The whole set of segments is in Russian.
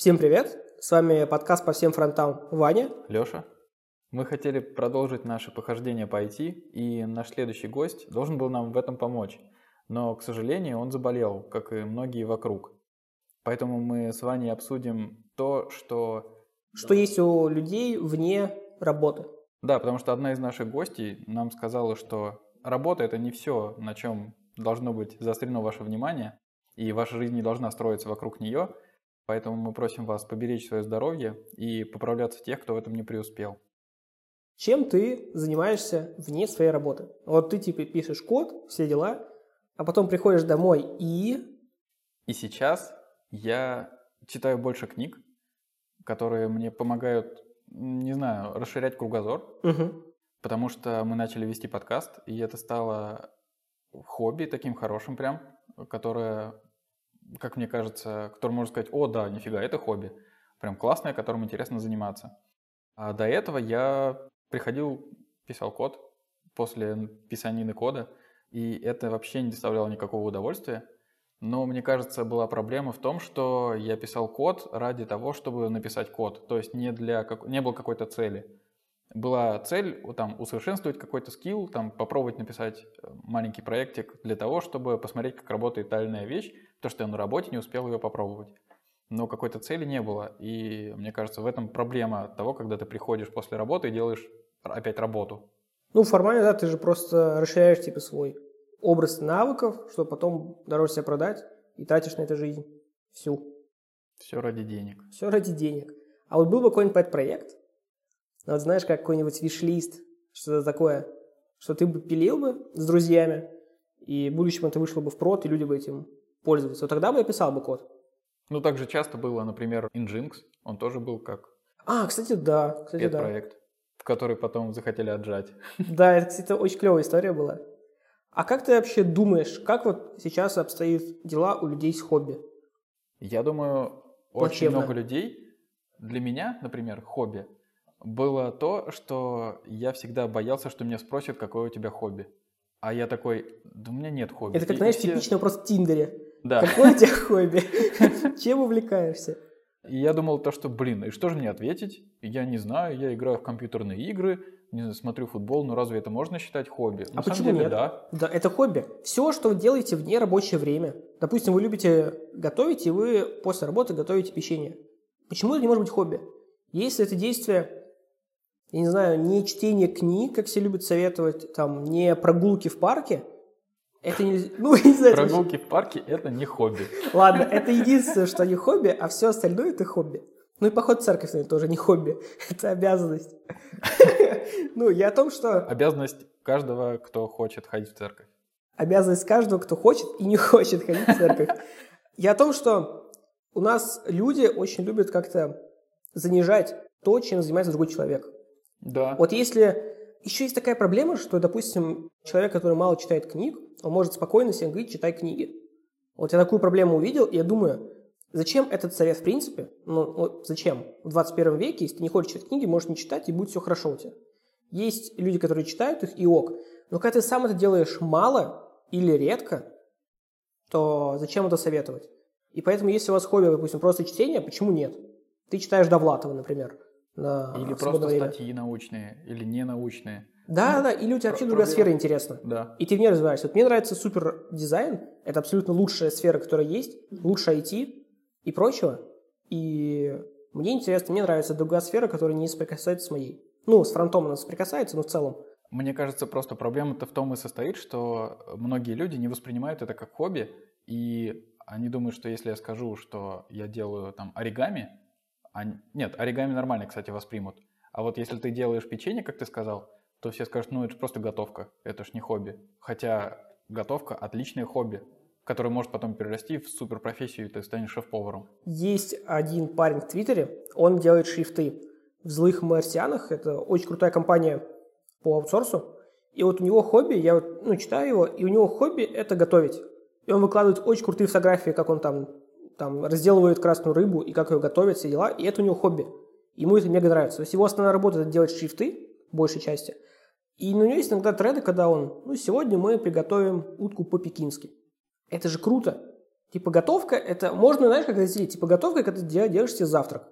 Всем привет! С вами подкаст по всем фронтам Ваня. Леша. Мы хотели продолжить наше похождение по IT, и наш следующий гость должен был нам в этом помочь. Но, к сожалению, он заболел, как и многие вокруг. Поэтому мы с Ваней обсудим то, что... Что есть у людей вне работы. Да, потому что одна из наших гостей нам сказала, что работа – это не все, на чем должно быть заострено ваше внимание, и ваша жизнь не должна строиться вокруг нее – Поэтому мы просим вас поберечь свое здоровье и поправляться тех, кто в этом не преуспел. Чем ты занимаешься вне своей работы? Вот ты типа пишешь код, все дела, а потом приходишь домой и... И сейчас я читаю больше книг, которые мне помогают, не знаю, расширять кругозор. Угу. Потому что мы начали вести подкаст, и это стало хобби таким хорошим прям, которое как мне кажется, который можно сказать, о, да, нифига, это хобби. Прям классное, которым интересно заниматься. А до этого я приходил, писал код после писанины кода, и это вообще не доставляло никакого удовольствия. Но мне кажется, была проблема в том, что я писал код ради того, чтобы написать код. То есть не, для, не было какой-то цели была цель там, усовершенствовать какой-то скилл, там, попробовать написать э, маленький проектик для того, чтобы посмотреть, как работает тайная вещь, то, что я на работе не успел ее попробовать. Но какой-то цели не было. И мне кажется, в этом проблема того, когда ты приходишь после работы и делаешь опять работу. Ну, формально, да, ты же просто расширяешь типа свой образ навыков, чтобы потом дороже себя продать и тратишь на это жизнь всю. Все ради денег. Все ради денег. А вот был бы какой-нибудь проект, вот знаешь, как какой-нибудь виш-лист, что-то такое, что ты бы пилил бы с друзьями, и в будущем это вышло бы в прод, и люди бы этим пользовались. Вот тогда бы я писал бы код. Ну, также часто было, например, Nginx, он тоже был как а, кстати, да. Кстати, да. проект, в который потом захотели отжать. Да, это, кстати, очень клевая история была. А как ты вообще думаешь, как вот сейчас обстоят дела у людей с хобби? Я думаю, очень много людей, для меня, например, хобби – было то, что я всегда боялся, что меня спросят, какое у тебя хобби. А я такой, да у меня нет хобби. Это как, знаешь, все... типичный вопрос в Тиндере. Да. Какое у тебя хобби? Чем увлекаешься? И я думал то, что, блин, и что же мне ответить? Я не знаю, я играю в компьютерные игры, не знаю, смотрю футбол, но разве это можно считать хобби? А На почему деле, нет? Да. да, это хобби. Все, что вы делаете вне рабочее время. Допустим, вы любите готовить, и вы после работы готовите печенье. Почему это не может быть хобби? Если это действие я не знаю, не чтение книг, как все любят советовать, там, не прогулки в парке, это не... Ну, не знаю, Прогулки в парке – это не хобби. Ладно, это единственное, что не хобби, а все остальное – это хобби. Ну и поход в церковь, наверное, тоже не хобби, это обязанность. Ну, я о том, что... Обязанность каждого, кто хочет ходить в церковь. Обязанность каждого, кто хочет и не хочет ходить в церковь. Я о том, что у нас люди очень любят как-то занижать то, чем занимается другой человек. Да. Вот если... Еще есть такая проблема, что, допустим, человек, который мало читает книг, он может спокойно себе говорить, читай книги. Вот я такую проблему увидел, и я думаю, зачем этот совет в принципе? Ну, вот зачем? В 21 веке, если ты не хочешь читать книги, можешь не читать, и будет все хорошо у тебя. Есть люди, которые читают их, и ок. Но когда ты сам это делаешь мало или редко, то зачем это советовать? И поэтому, если у вас хобби, допустим, просто чтение, почему нет? Ты читаешь Довлатова, например – на Или просто время. статьи научные, или не научные. Да, ну, да, или у тебя вообще другая сфера интересна. Да. И ты в ней развиваешься. Вот мне нравится супер дизайн, это абсолютно лучшая сфера, которая есть, лучше IT и прочего. И мне интересно, мне нравится другая сфера, которая не соприкасается с моей. Ну, с фронтом она соприкасается, но в целом. Мне кажется, просто проблема-то в том и состоит, что многие люди не воспринимают это как хобби, и они думают, что если я скажу, что я делаю там оригами, а, нет, оригами нормально, кстати, воспримут. А вот если ты делаешь печенье, как ты сказал, то все скажут, ну это же просто готовка, это ж не хобби. Хотя готовка – отличное хобби, которое может потом перерасти в суперпрофессию, и ты станешь шеф-поваром. Есть один парень в Твиттере, он делает шрифты в «Злых марсианах». Это очень крутая компания по аутсорсу. И вот у него хобби, я вот, ну, читаю его, и у него хобби – это готовить. И он выкладывает очень крутые фотографии, как он там там разделывает красную рыбу и как ее готовят, все дела, и это у него хобби. Ему это мега нравится. То есть его основная работа – это делать шрифты, большей части. И у него есть иногда треды, когда он, ну, сегодня мы приготовим утку по-пекински. Это же круто. Типа готовка, это можно, знаешь, как разделить? Типа готовка, когда ты делаешь себе завтрак.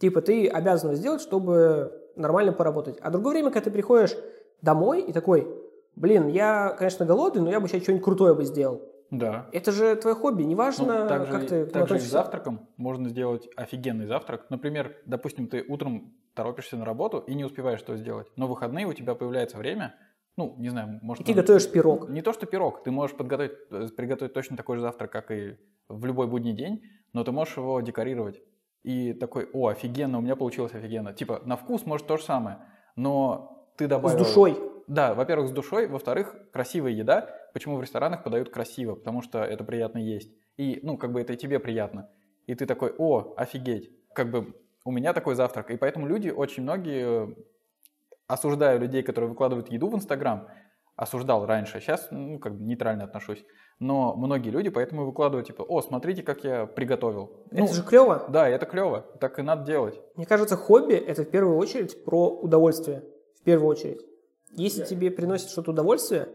Типа ты обязан сделать, чтобы нормально поработать. А другое время, когда ты приходишь домой и такой, блин, я, конечно, голодный, но я бы сейчас что-нибудь крутое бы сделал. Да. Это же твое хобби, неважно, Ну, так же, как ты так же и с завтраком можно сделать офигенный завтрак. Например, допустим, ты утром торопишься на работу и не успеваешь что сделать. Но в выходные у тебя появляется время, ну, не знаю, может... И ты там- готовишь пирог. Не то, что пирог, ты можешь подготовить, э, приготовить точно такой же завтрак, как и в любой будний день, но ты можешь его декорировать. И такой, о, офигенно, у меня получилось офигенно. Типа, на вкус может то же самое, но ты С добавил... душой. Да, во-первых, с душой, во-вторых, красивая еда. Почему в ресторанах подают красиво? Потому что это приятно есть. И, ну, как бы это и тебе приятно. И ты такой, о, офигеть. Как бы у меня такой завтрак. И поэтому люди, очень многие, э, осуждаю людей, которые выкладывают еду в Инстаграм, осуждал раньше, сейчас, ну, как бы нейтрально отношусь. Но многие люди поэтому выкладывают, типа, о, смотрите, как я приготовил. Ну, Это же клево. Да, это клево, так и надо делать. Мне кажется, хобби – это в первую очередь про удовольствие. В первую очередь. Если тебе приносит что-то удовольствие,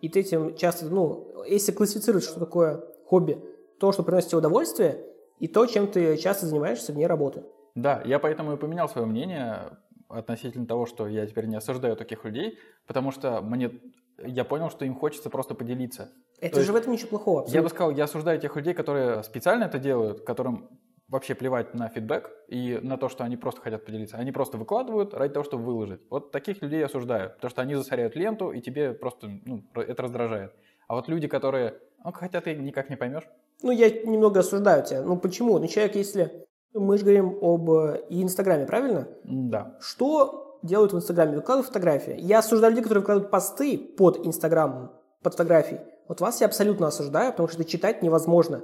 и ты этим часто, ну, если классифицировать, что такое хобби, то, что приносит тебе удовольствие, и то, чем ты часто занимаешься вне работы. Да, я поэтому и поменял свое мнение относительно того, что я теперь не осуждаю таких людей, потому что мне я понял, что им хочется просто поделиться. Это То же есть в этом ничего плохого. Я абсолютно. бы сказал, я осуждаю тех людей, которые специально это делают, которым вообще плевать на фидбэк и на то, что они просто хотят поделиться. Они просто выкладывают ради того, чтобы выложить. Вот таких людей я осуждаю, потому что они засоряют ленту, и тебе просто ну, это раздражает. А вот люди, которые, ну, хотя ты никак не поймешь, Ну, я немного осуждаю тебя. Ну, почему? Ну, человек, если... Мы же говорим об э, и Инстаграме, правильно? да, Что делают в Инстаграме? Выкладывают фотографии. Я осуждаю людей, которые выкладывают посты под Инстаграмом, под фотографией. Вот вас я абсолютно осуждаю, потому что это читать невозможно.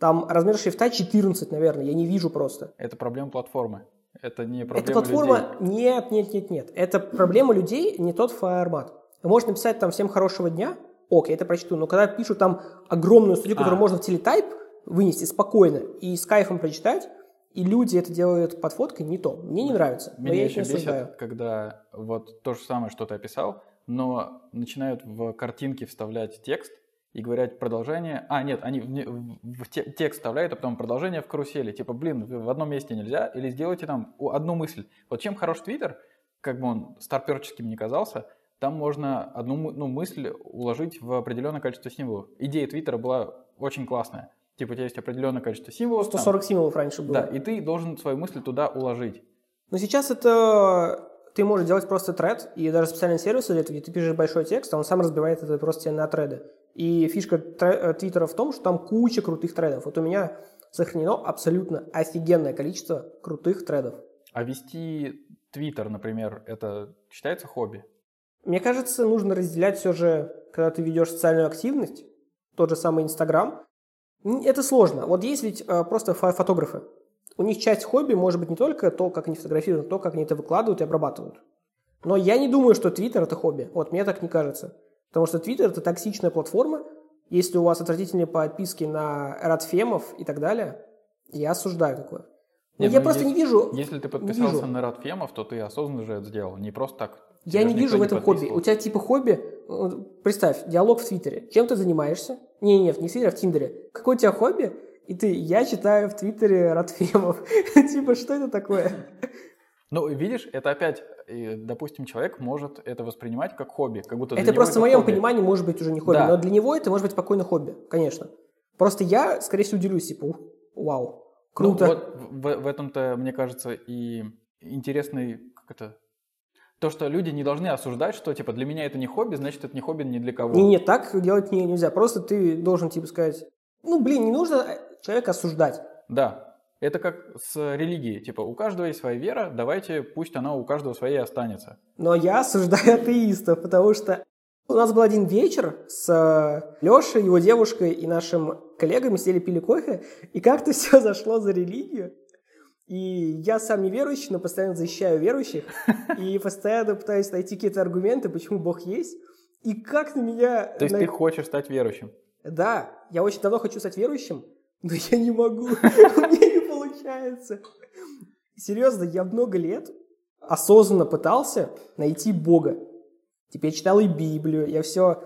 Там размер шрифта 14, наверное, я не вижу просто. это проблема платформы. Это не проблема Это платформа... людей. Нет, нет, нет, нет. Это проблема людей, не тот формат. Можно написать там «Всем хорошего дня», ок, я это прочту, но когда пишут там огромную статью, которую А. можно в телетайп вынести спокойно и с кайфом прочитать, и люди это делают под фоткой, не то. Мне не нравится, но Меня я их еще не осуждаю. бесит, когда вот то же самое, что ты описал, но начинают в картинки вставлять текст и говорят продолжение. А, нет, они в, в те- текст вставляют, а потом продолжение в карусели. Типа, блин, в одном месте нельзя, или сделайте там одну мысль. Вот чем хорош Твиттер, как бы он старперческим не казался, там можно одну ну, мысль уложить в определенное количество символов. Идея Твиттера была очень классная. Типа, у тебя есть определенное количество символов. там. 140 символов раньше было. Да, и ты должен свою мысль туда уложить. Но сейчас это ты можешь делать просто тред, и даже специальные сервисы для этого, где ты пишешь большой текст, а он сам разбивает это просто тебе на треды. И фишка э, Твиттера в том, что там куча крутых тредов. Вот у меня сохранено абсолютно офигенное количество крутых тредов. А вести Твиттер, например, это считается хобби? Мне кажется, нужно разделять все же, когда ты ведешь социальную активность, тот же самый Инстаграм. Это сложно. Вот есть ведь э, просто фо- фотографы. У них часть хобби может быть не только то, как они фотографируют, но то, как они это выкладывают и обрабатывают. Но я не думаю, что Твиттер это хобби. Вот мне так не кажется. Потому что Твиттер это токсичная платформа. Если у вас отвратительные подписки на радфемов и так далее, я осуждаю такое. Но Нет, я ну, просто если- не вижу. Если ты подписался вижу. на Радфемов, то ты осознанно же это сделал, не просто так. Я не вижу в этом хобби. У тебя типа хобби, представь, диалог в Твиттере. Чем ты занимаешься? Не, не, не в Твиттере, а в Тиндере. Какое у тебя хобби? И ты, я читаю в Твиттере Радфемов. Типа, что это такое? Ну, видишь, это опять, э, допустим, человек может это воспринимать как хобби, как будто Это просто в моем хобби. понимании может быть уже не хобби. Да. Но для него это может быть спокойно хобби, конечно. Просто я, скорее всего, удивлюсь, типа, «Ух, вау, Ну, круто. вот в, в этом-то, мне кажется, и интересный, как это, то, что люди не должны осуждать, что, типа, для меня это не хобби, значит, это не хобби ни для кого. Не, не, так делать не, нельзя. Просто ты должен, типа, сказать, ну, блин, не нужно человека осуждать. Да. Это как с религией. Типа, у каждого есть своя вера, давайте, пусть она у каждого своей останется. Но я осуждаю атеистов, потому что у нас был один вечер с Лешей, его девушкой и нашим коллегами, сидели, пили кофе, и как-то все зашло за религию. И я сам не верующий, но постоянно защищаю верующих, и постоянно пытаюсь найти какие-то аргументы, почему Бог есть. И как на меня... То есть на- ты хочешь стать верующим. Да, я очень давно хочу стать верующим, но я не могу, мне не получается. Серьезно, я много лет осознанно пытался найти Бога. Теперь читал и Библию, я все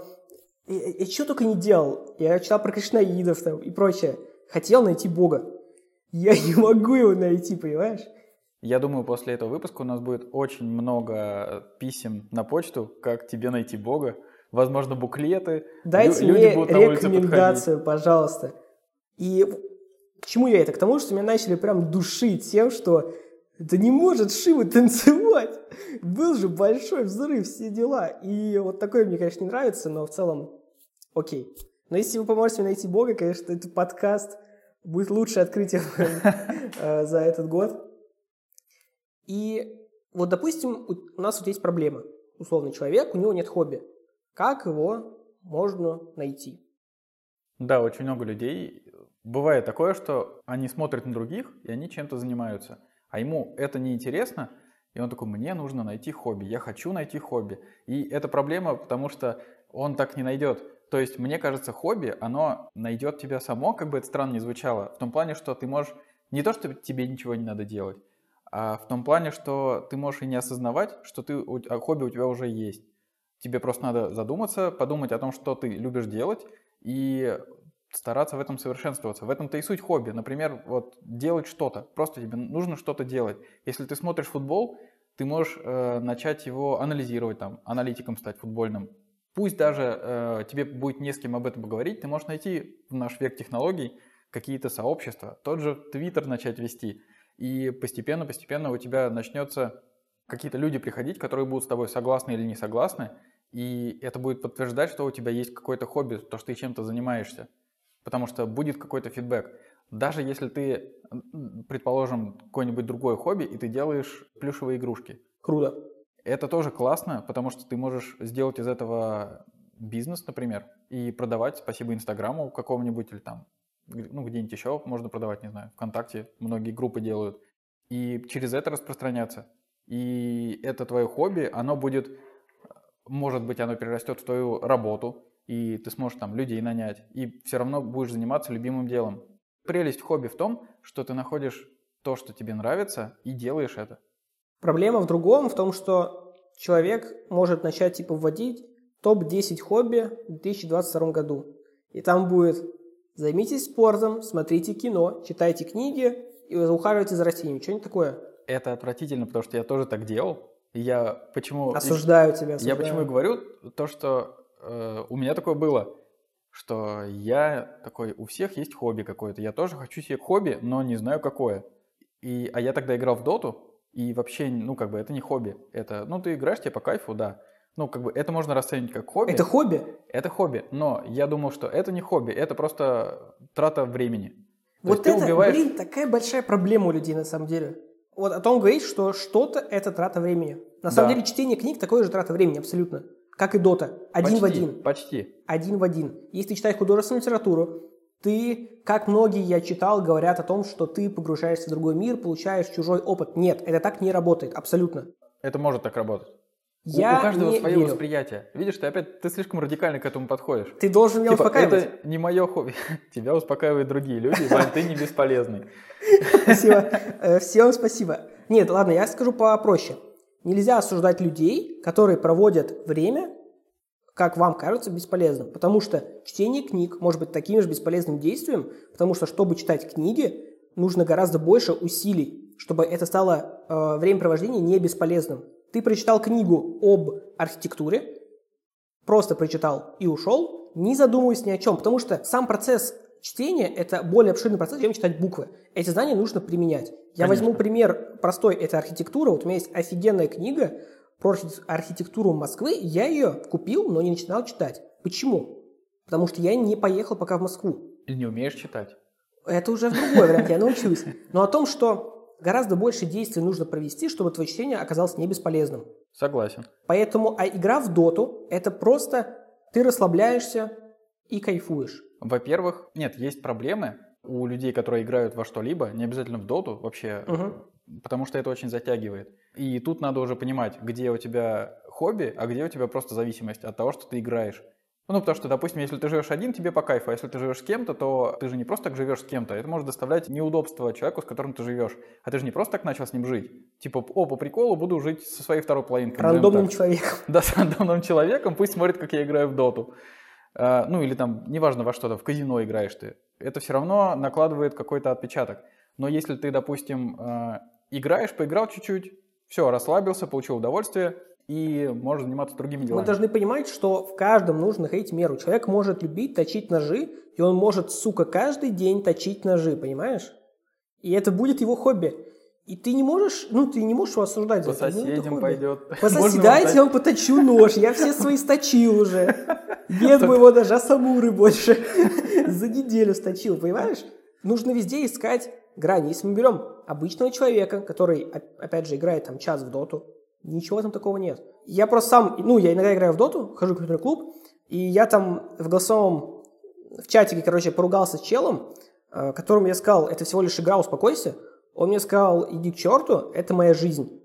Я, я что только не делал. Я читал про кришнаидов там и прочее. Хотел найти Бога. Я не могу его найти, понимаешь? Я думаю, после этого выпуска у нас будет очень много писем на почту, как тебе найти Бога. Возможно, буклеты. Дайте Лю- мне будут рекомендацию, пожалуйста. И к чему я это? К тому, что меня начали прям душить тем, что да не может Шива танцевать. Был же большой взрыв, все дела. И вот такое мне, конечно, не нравится, но в целом окей. Но если вы поможете мне найти Бога, конечно, этот подкаст будет лучшее открытие э, за этот год. И вот, допустим, у нас вот есть проблема. Условный человек, у него нет хобби. Как его можно найти? Да, очень много людей. Бывает такое, что они смотрят на других, и они чем-то занимаются. А ему это не интересно, и он такой, мне нужно найти хобби, я хочу найти хобби. И это проблема, потому что он так не найдет. То есть, мне кажется, хобби, оно найдет тебя само, как бы это странно ни звучало, в том плане, что ты можешь, не то, что тебе ничего не надо делать, а в том плане, что ты можешь и не осознавать, что ты, а хобби у тебя уже есть. Тебе просто надо задуматься, подумать о том, что ты любишь делать, и стараться в этом совершенствоваться. В этом-то и суть хобби. Например, вот делать что-то. Просто тебе нужно что-то делать. Если ты смотришь футбол, ты можешь э, начать его анализировать, там, аналитиком стать футбольным. Пусть даже э, тебе будет не с кем об этом поговорить, ты можешь найти в наш век технологий какие-то сообщества, тот же Твиттер начать вести. И постепенно-постепенно у тебя начнется какие-то люди приходить, которые будут с тобой согласны или не согласны, и это будет подтверждать, что у тебя есть какое-то хобби, то, что ты чем-то занимаешься. Потому что будет какой-то фидбэк. Даже если ты, предположим, какое-нибудь другое хобби, и ты делаешь плюшевые игрушки. Круто. Это тоже классно, потому что ты можешь сделать из этого бизнес, например, и продавать, спасибо Инстаграму какому-нибудь или там, ну, где-нибудь еще можно продавать, не знаю, ВКонтакте многие группы делают. И через это распространяться. И это твое хобби, оно будет, может быть, оно перерастет в твою работу, и ты сможешь там людей нанять, и все равно будешь заниматься любимым делом. Прелесть хобби в том, что ты находишь то, что тебе нравится, и делаешь это. Проблема в другом, в том, что человек может начать типа вводить топ-10 хобби в 2022 году. И там будет «Займитесь спортом, смотрите кино, читайте книги и ухаживайте за растениями». Что-нибудь такое. Это отвратительно, потому что я тоже так делал. Я почему... Осуждаю тебя, Я осуждаю. почему и говорю то, что э, у меня такое было, что я такой, у всех есть хобби какое-то. Я тоже хочу себе хобби, но не знаю какое. И, а я тогда играл в доту, и вообще, ну, как бы, это не хобби. Это, ну, ты играешь тебе по кайфу, да. Ну, как бы, это можно расценить как хобби. Это хобби? Это хобби, но я думал, что это не хобби, это просто трата времени. То Вот это, убиваешь- блин, такая большая проблема у людей на самом деле. Вот о том говорить, что что-то – это трата времени. На самом Да. деле чтение книг такое же трата времени, абсолютно. Как и дота. Один в Почти, один. Почти. один в один. Если ты читаешь художественную литературу, ты, как многие я читал, говорят о том, что ты погружаешься в другой мир, получаешь чужой опыт. Нет, это так не работает, абсолютно. Это может так работать. У- Я у каждого не свое верю. восприятие. Видишь, ты опять ты слишком радикально к этому подходишь. Ты должен меня Типа, успокаивать. это не мое хобби. Тебя успокаивают другие люди, Вань, ты не бесполезный. Спасибо. Э, Всем спасибо. Нет, ладно, я скажу попроще. Нельзя осуждать людей, которые проводят время, как вам кажется, бесполезным. Потому что чтение книг может быть таким же бесполезным действием, потому что, чтобы читать книги, нужно гораздо больше усилий, чтобы это стало э, времяпровождение не бесполезным. Ты прочитал книгу об архитектуре, просто прочитал и ушел, не задумываясь ни о чем, потому что сам процесс чтения – это более обширный процесс, чем читать буквы. Эти знания нужно применять. Я Конечно. возьму пример простой, это архитектура. Вот у меня есть офигенная книга про архи- архитектуру Москвы, я ее купил, но не начинал читать. Почему? Потому что я не поехал пока в Москву. Или не умеешь читать. Это уже в другой вариант, я научусь. Но о том, что гораздо больше действий нужно провести, чтобы твое чтение оказалось не бесполезным. Согласен. Поэтому, а игра в доту – это просто ты расслабляешься и кайфуешь. Во-первых, нет, есть проблемы у людей, которые играют во что-либо, не обязательно в доту вообще, Мгм. потому что это очень затягивает. И тут надо уже понимать, где у тебя хобби, а где у тебя просто зависимость от того, что ты играешь. Ну, потому что, допустим, если ты живешь один, тебе по кайфу, а если ты живешь с кем-то, то ты же не просто так живешь с кем-то, это может доставлять неудобства человеку, с которым ты живешь. А ты же не просто так начал с ним жить. Типа, о, по приколу буду жить со своей второй половинкой. Рандомным человеком. Да, с рандомным человеком, пусть смотрит, как я играю в доту. Э, ну или там, неважно во что-то, в казино играешь ты, это все равно накладывает какой-то отпечаток. Но если ты, допустим, э, играешь, поиграл чуть-чуть, все, расслабился, получил удовольствие, и можешь заниматься другими делами. Мы должны понимать, что в каждом нужно находить меру. Человек может любить точить ножи, и он может, сука, каждый день точить ножи, понимаешь? И это будет его хобби. И ты не можешь, ну, ты не можешь его осуждать. По за это. Ну, соседям хобби. пойдет. По соседям, я поточу нож, я все свои сточил уже. Нет моего ножа самуры больше. За неделю сточил, понимаешь? Нужно везде искать грани. Если мы берем обычного человека, который, оп- опять же, играет там час в доту, ничего там такого нет. Я просто сам, ну, я иногда играю в доту, хожу в компьютерный клуб, и я там в голосовом, в чатике, короче, поругался с челом, э, которому я сказал, это всего лишь игра, успокойся. Он мне сказал, иди к черту, это моя жизнь.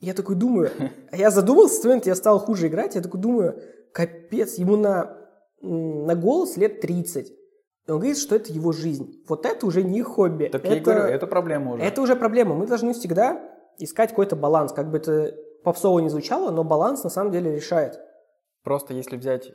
Я такой думаю, а я задумался, в тот момент я стал хуже играть, я такой думаю, капец, ему на, на голос лет 30. И он говорит, что это его жизнь. Вот это уже не хобби. Так я и говорю, это проблема уже. Это уже проблема. Мы должны всегда искать какой-то баланс. Как бы это попсово не звучало, но баланс на самом деле решает. Просто если взять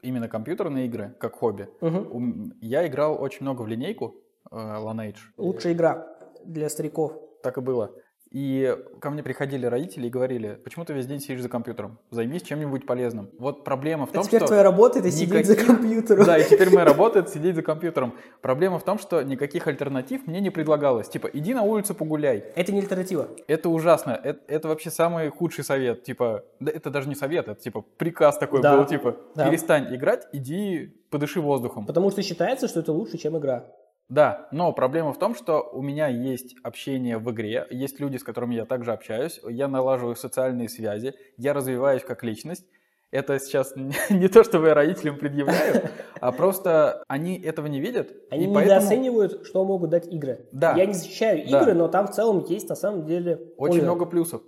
именно компьютерные игры как хобби, ум- я играл очень много в линейку э, Lineage. Лучшая игра для стариков. Так и было. И ко мне приходили родители и говорили, почему ты весь день сидишь за компьютером? Займись чем-нибудь полезным. Вот проблема в А том, теперь что... твоя работа это сидеть за никаких- компьютером. Да, и теперь моя работа это сидеть за компьютером. Проблема в том, что никаких альтернатив мне не предлагалось. Типа, иди на улицу погуляй. Это не альтернатива. Это ужасно. Это, это вообще самый худший совет. Типа, да это даже не совет, это типа приказ такой Да. был, типа, Да. перестань играть, иди подыши воздухом. Потому что считается, что это лучше, чем игра. Да, но проблема в том, что у меня есть общение в игре, есть люди, с которыми я также общаюсь, я налаживаю социальные связи, я развиваюсь как личность. Это сейчас не то, что я родителям предъявляю, а просто они этого не видят. Они и поэтому недооценивают, что могут дать игры. Да. Я не защищаю Да. игры, но там в целом есть на самом деле очень польза. много плюсов.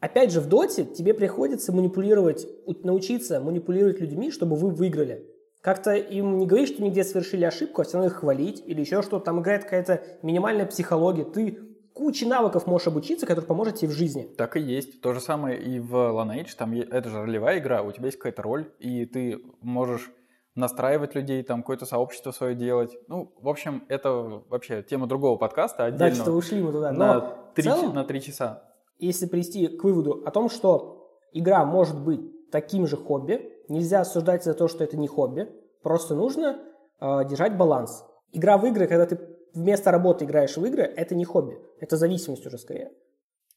Опять же, в доте тебе приходится манипулировать, научиться манипулировать людьми, чтобы вы выиграли. Как-то им не говоришь, что они где совершили ошибку, а все равно их хвалить или еще что-то. Там играет какая-то минимальная психология. Ты куче навыков можешь обучиться, которые поможет тебе в жизни. Так и есть. То же самое и в Lineage. Там это же ролевая игра, у тебя есть какая-то роль, и ты можешь настраивать людей, там какое-то сообщество свое делать. Ну, в общем, это вообще тема другого подкаста Да, отдельно. что ушли мы туда. Но на, три, целом, на три часа. если привести к выводу о том, что игра может быть таким же хобби, нельзя осуждать за то, что это не хобби, просто нужно э, держать баланс. Игра в игры, когда ты вместо работы играешь в игры, это не хобби, это зависимость уже скорее.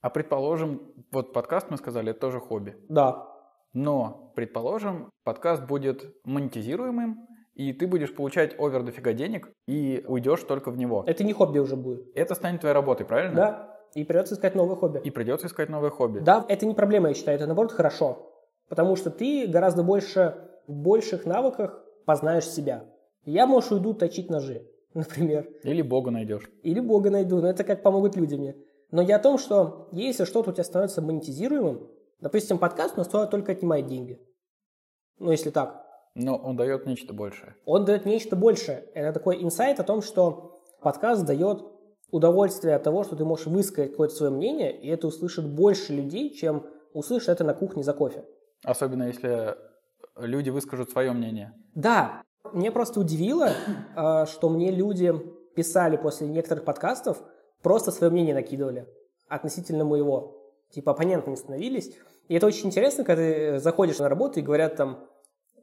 А предположим, вот подкаст мы сказали, это тоже хобби. Да, Но, предположим, подкаст будет монетизируемым, и ты будешь получать овер дофига денег, и уйдешь только в него. это не хобби уже будет. Это станет твоей работой, правильно? Да, и придется искать новое хобби. И придется искать новое хобби. Да, это не проблема, я считаю, это наоборот хорошо. Потому что ты гораздо больше в больших навыках познаешь себя. Я, может, уйду точить ножи, например. Или Бога найдешь. Или Бога найду, но это как помогут люди мне. Но я о том, что если что-то у тебя становится монетизируемым, допустим, подкаст у нас только отнимает деньги. Ну, если так. Но он дает нечто большее. Он дает нечто большее. Это такой инсайт о том, что подкаст дает удовольствие от того, что ты можешь высказать какое-то свое мнение, и это услышит больше людей, чем услышит это на кухне за кофе. Особенно если люди выскажут свое мнение. Да, мне просто удивило, э, что мне люди писали после некоторых подкастов, просто свое мнение накидывали относительно моего. Типа оппонентами становились. И это очень интересно, когда ты заходишь на работу и говорят там,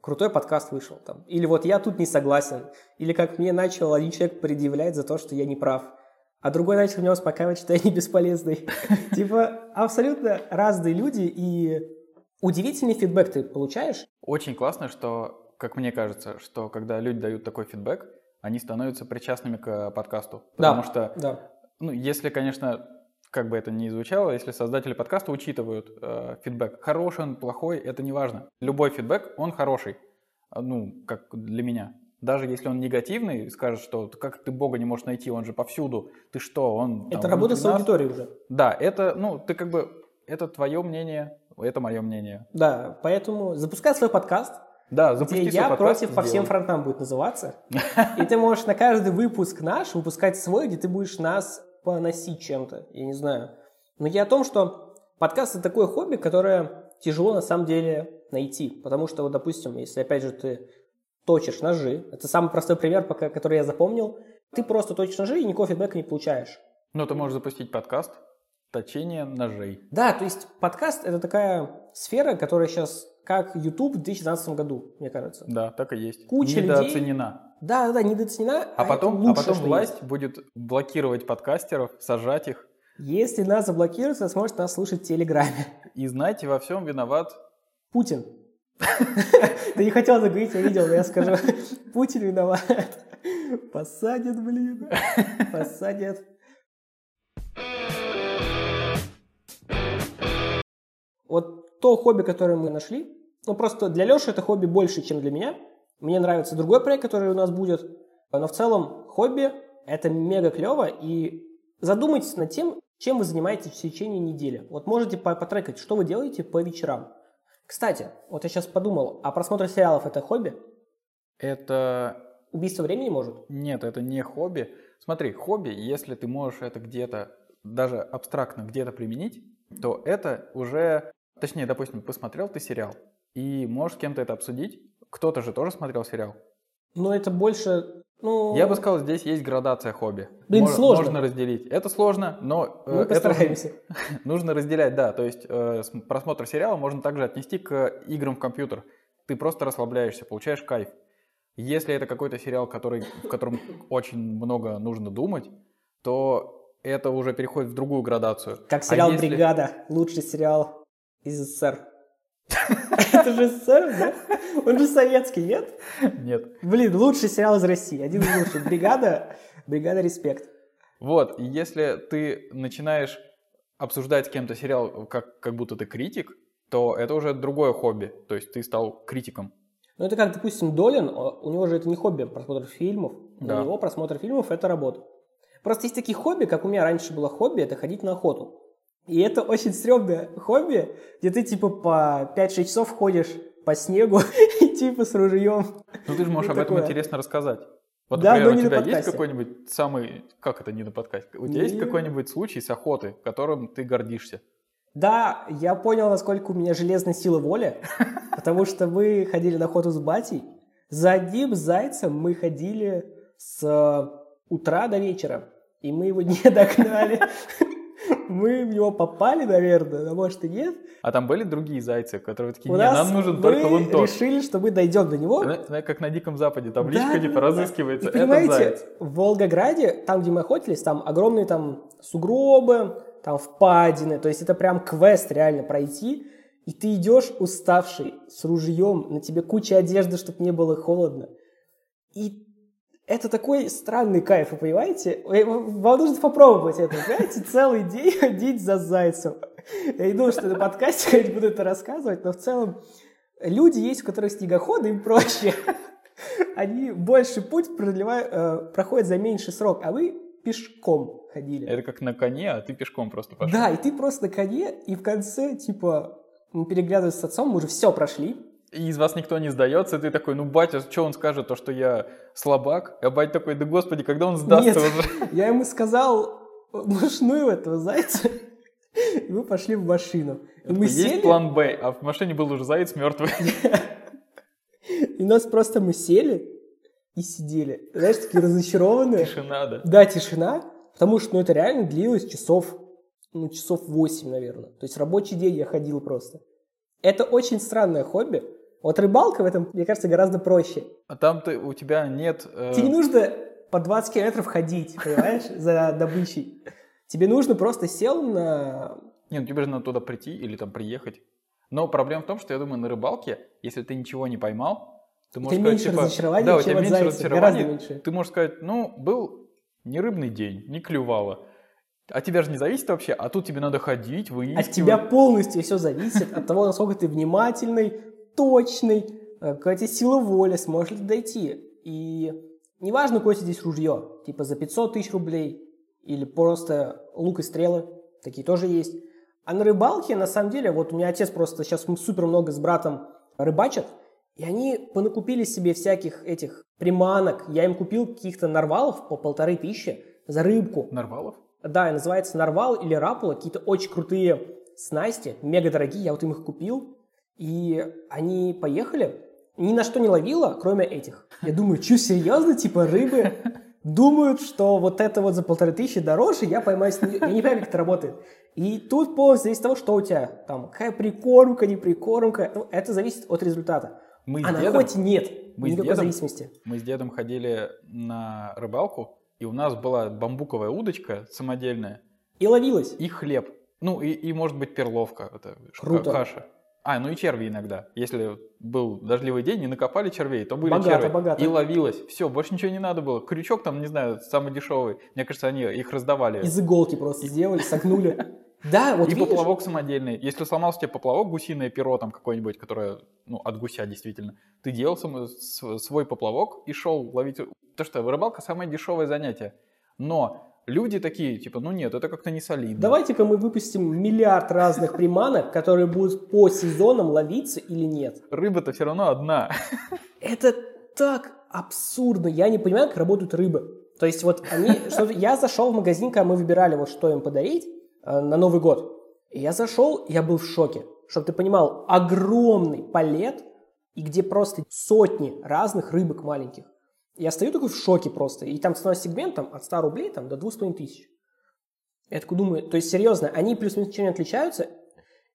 крутой подкаст вышел там. Или вот я тут не согласен. Или как мне начал один человек предъявлять за то, что я не прав. А другой начал меня успокаивать, что я не бесполезный. Типа абсолютно разные люди и удивительный фидбэк ты получаешь. Очень классно, что, как мне кажется, что когда люди дают такой фидбэк, они становятся причастными к подкасту. Да. Потому что, Да. ну, если, конечно, как бы это ни звучало, если создатели подкаста учитывают э, фидбэк, хороший он, плохой, это не важно. Любой фидбэк, он хороший, А, ну, как для меня. Даже если он негативный, скажет, что как ты Бога не можешь найти, он же повсюду, ты что, он... там Это работа с внутри нас». аудиторией уже. Да, это, ну, ты как бы, это твое мнение, это мое мнение. Да, поэтому запускай свой подкаст, Да, где запусти свой я подкаст, против по всем фронтам будет называться. И ты можешь на каждый выпуск наш выпускать свой, где ты будешь нас поносить чем-то, я не знаю. Но я о том, что подкаст это такое хобби, которое тяжело на самом деле найти. Потому что, вот, допустим, если опять же ты точишь ножи. Это самый простой пример, пока, который я запомнил. Ты просто точишь ножи и никакого фидбэка не получаешь. Ну, ты можешь запустить подкаст «Точение ножей». Да, то есть подкаст – это такая сфера, которая сейчас как YouTube в 2012 году, мне кажется. Да, так и есть. Куча Недооценена. людей... Да, да, недооценена. А потом, это а потом власть есть. будет блокировать подкастеров, сажать их. Если нас заблокируют, то сможет нас слушать в Телеграме. И знаете, во всем виноват Путин. Ты не хотел заговорить, я видел, но я скажу. Путин виноват. Посадят, блин. Посадят. Вот то хобби, которое мы нашли, ну просто для Леши это хобби больше, чем для меня. Мне нравится другой проект, который у нас будет. Но в целом хобби – это мега клево. И задумайтесь над тем, чем вы занимаетесь в течение недели. Вот можете по- потрекать, что вы делаете по вечерам. Кстати, вот я сейчас подумал, а просмотр сериалов – это хобби? это Убийство времени может? Нет, это не хобби. Смотри, хобби, если ты можешь это где-то, даже абстрактно где-то применить, то это уже, точнее, допустим, посмотрел ты сериал, и можешь с кем-то это обсудить. Кто-то же тоже смотрел сериал. Но это больше, ну... Я бы сказал, здесь есть градация хобби. Блин, Мож- сложно. Можно разделить. Это сложно, но э, Мы это постараемся. нужно разделять, да. То есть э, просмотр сериала можно также отнести к играм в компьютер. Ты просто расслабляешься, получаешь кайф. Если это какой-то сериал, который, в котором очень много нужно думать, то это уже переходит в другую градацию. Как А сериал если- «Бригада», лучший сериал из СССР. Это же СССР, да? Он же советский, нет? Нет. Блин, лучший сериал из России, один из лучших. «Бригада», «Бригада», респект. Вот, и если ты начинаешь обсуждать с кем-то сериал, как, как будто ты критик, то это уже другое хобби. То есть ты стал критиком. Ну, это как, допустим, Долин, у него же это не хобби, просмотр фильмов. Да. него просмотр фильмов – это работа. Просто есть такие хобби, как у меня раньше было хобби, это ходить на охоту. И это очень стрёмное хобби, где ты типа по 5-6 часов ходишь по снегу и типа с ружьем. Ну ты же можешь Ну, об этом интересно рассказать. Вот, Да, например, но у не на тебя есть подкасте. какой-нибудь самый... Как это не на подкасте? У тебя есть Не. какой-нибудь случай с охоты, которым ты гордишься? Да, я понял, насколько у меня железная сила воли, потому что мы ходили на охоту с батей. За одним зайцем мы ходили с э, утра до вечера, и мы его не догнали. Мы в него попали, наверное, а может и нет. А там были другие зайцы, которые такие, не, нам нужен только вон тот. решили, что мы дойдем до него. Как на Диком Западе, табличка Да, типа разыскивается, И это понимаете, заяц. в Волгограде, там, где мы охотились, там огромные там сугробы, там впадины, то есть это прям квест реально пройти, и ты идешь уставший, с ружьем, на тебе куча одежды, чтобы не было холодно. И это такой странный кайф, вы понимаете? Э, Вам нужно попробовать это, понимаете? Целый день ходить за зайцем. Я не думаю, что на подкасте я буду это рассказывать, но в целом люди есть, у которых снегоходы, им проще. Они больше путь продлевают, э, проходят за меньший срок, а вы пешком ходили. Это как на коне, а ты пешком просто пошел. Да, и ты просто на коне, и в конце, типа, мы переглядывались с отцом, мы уже все прошли. И из вас никто не сдается, и ты такой, ну, батя, что он скажет, то, что я слабак? А батя такой, да господи, когда он сдастся Нет. уже? Я ему сказал, мышную этого зайца, и мы пошли в машину. И мы Есть сели, план Б, а в машине был уже заяц мертвый. и нас просто мы сели и сидели. Знаешь, такие разочарованные. Тишина, да. Да, тишина, потому что ну, это реально длилось часов, ну, часов 8, наверное. То есть рабочий день я ходил просто. Это очень странное хобби. Вот рыбалка в этом, мне кажется, гораздо проще. А там ты, у тебя нет... э, Тебе не нужно по 20 километров ходить, понимаешь, за добычей. Тебе нужно просто сел на... Не, ну тебе же надо туда прийти или там приехать. Но проблема в том, что я думаю, на рыбалке, если ты ничего не поймал, ты можешь сказать, меньше типа, разочарования, да, у тебя меньше меньше. ты можешь сказать, ну, был не рыбный день, не клювало. А тебя же не зависит вообще, а тут тебе надо ходить, выискивать. От тебя полностью все зависит от того, насколько ты внимательный, точный, э, тебя сила воли, сможешь ли ты дойти. И неважно, какое здесь ружье, типа за 500 тысяч рублей или просто лук и стрелы, такие тоже есть. А на рыбалке, на самом деле, вот у меня отец просто сейчас супер много с братом рыбачат, и они понакупили себе всяких этих приманок. Я им купил каких-то нарвалов по полторы тысячи за рыбку. Нарвалов? Да, называется Нарвал или Рапула, какие-то очень крутые снасти, мега дорогие, я вот им их купил, и они поехали, ни на что не ловила, кроме этих. Я думаю, что, серьезно? Типа рыбы думают, что вот это вот за полторы тысячи дороже, я поймаю с нее. Я не понимаю, как это работает. И тут полностью зависит от того, что у тебя. Там, какая прикормка, не прикормка. Ну, это зависит от результата. Мы с а на дедом- охоте нет мы с никакой дедом- зависимости. Мы с дедом ходили на рыбалку, и у нас была бамбуковая удочка самодельная И ловилась. и хлеб. Ну, и, и может быть, перловка, это Круто. каша. А, ну и черви иногда. Если был дождливый день и накопали червей, то были Богато, черви. богато. И ловилось. Все, больше ничего не надо было. Крючок там, не знаю, самый дешевый. Мне кажется, они их раздавали. Из иголки просто сделали, согнули. Да, вот и видишь, поплавок самодельный. Если сломался тебе поплавок, гусиное перо там какое-нибудь, которое, ну, от гуся действительно, ты делал сам- свой поплавок и шел ловить. То что рыбалка самое дешевое занятие. Но люди такие, типа, ну нет, это как-то не солидно. Давайте-ка мы выпустим миллиард разных приманок, которые будут по сезонам ловиться или нет. Рыба-то все равно одна. Это так абсурдно. Я не понимаю, как работают рыбы. То есть вот они... что я зашел в магазин, когда мы выбирали, вот что им подарить э, на Новый год. И я зашел, я был в шоке. Чтобы ты понимал, огромный палет, и где просто сотни разных рыбок маленьких. Я стою такой в шоке просто. И там ценовой сегмент там, от 100 рублей там, до 2,5 тысяч. Я такой думаю, то есть серьезно, они плюс-минус ничем не отличаются.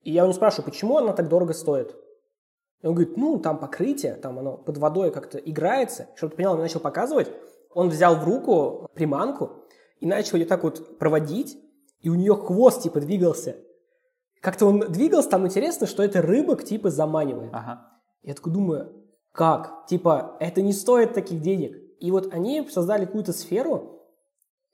И я у него спрашиваю, почему она так дорого стоит? И он говорит, ну, там покрытие, там оно под водой как-то играется. Чтобы ты понял, он начал показывать. Он взял в руку приманку и начал ее так вот проводить, и у нее хвост типа двигался. Как-то он двигался, там интересно, что это рыбок типа заманивает. Ага. Я такой думаю, как? Типа, это не стоит таких денег. И вот они создали какую-то сферу,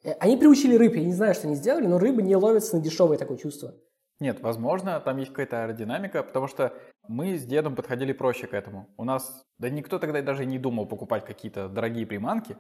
э, они приучили рыб, я не знаю, что они сделали, но рыбы не ловятся на дешевое такое чувство. Нет, возможно, там есть какая-то аэродинамика, потому что мы с дедом подходили проще к этому. У нас, да никто тогда даже не думал покупать какие-то дорогие приманки.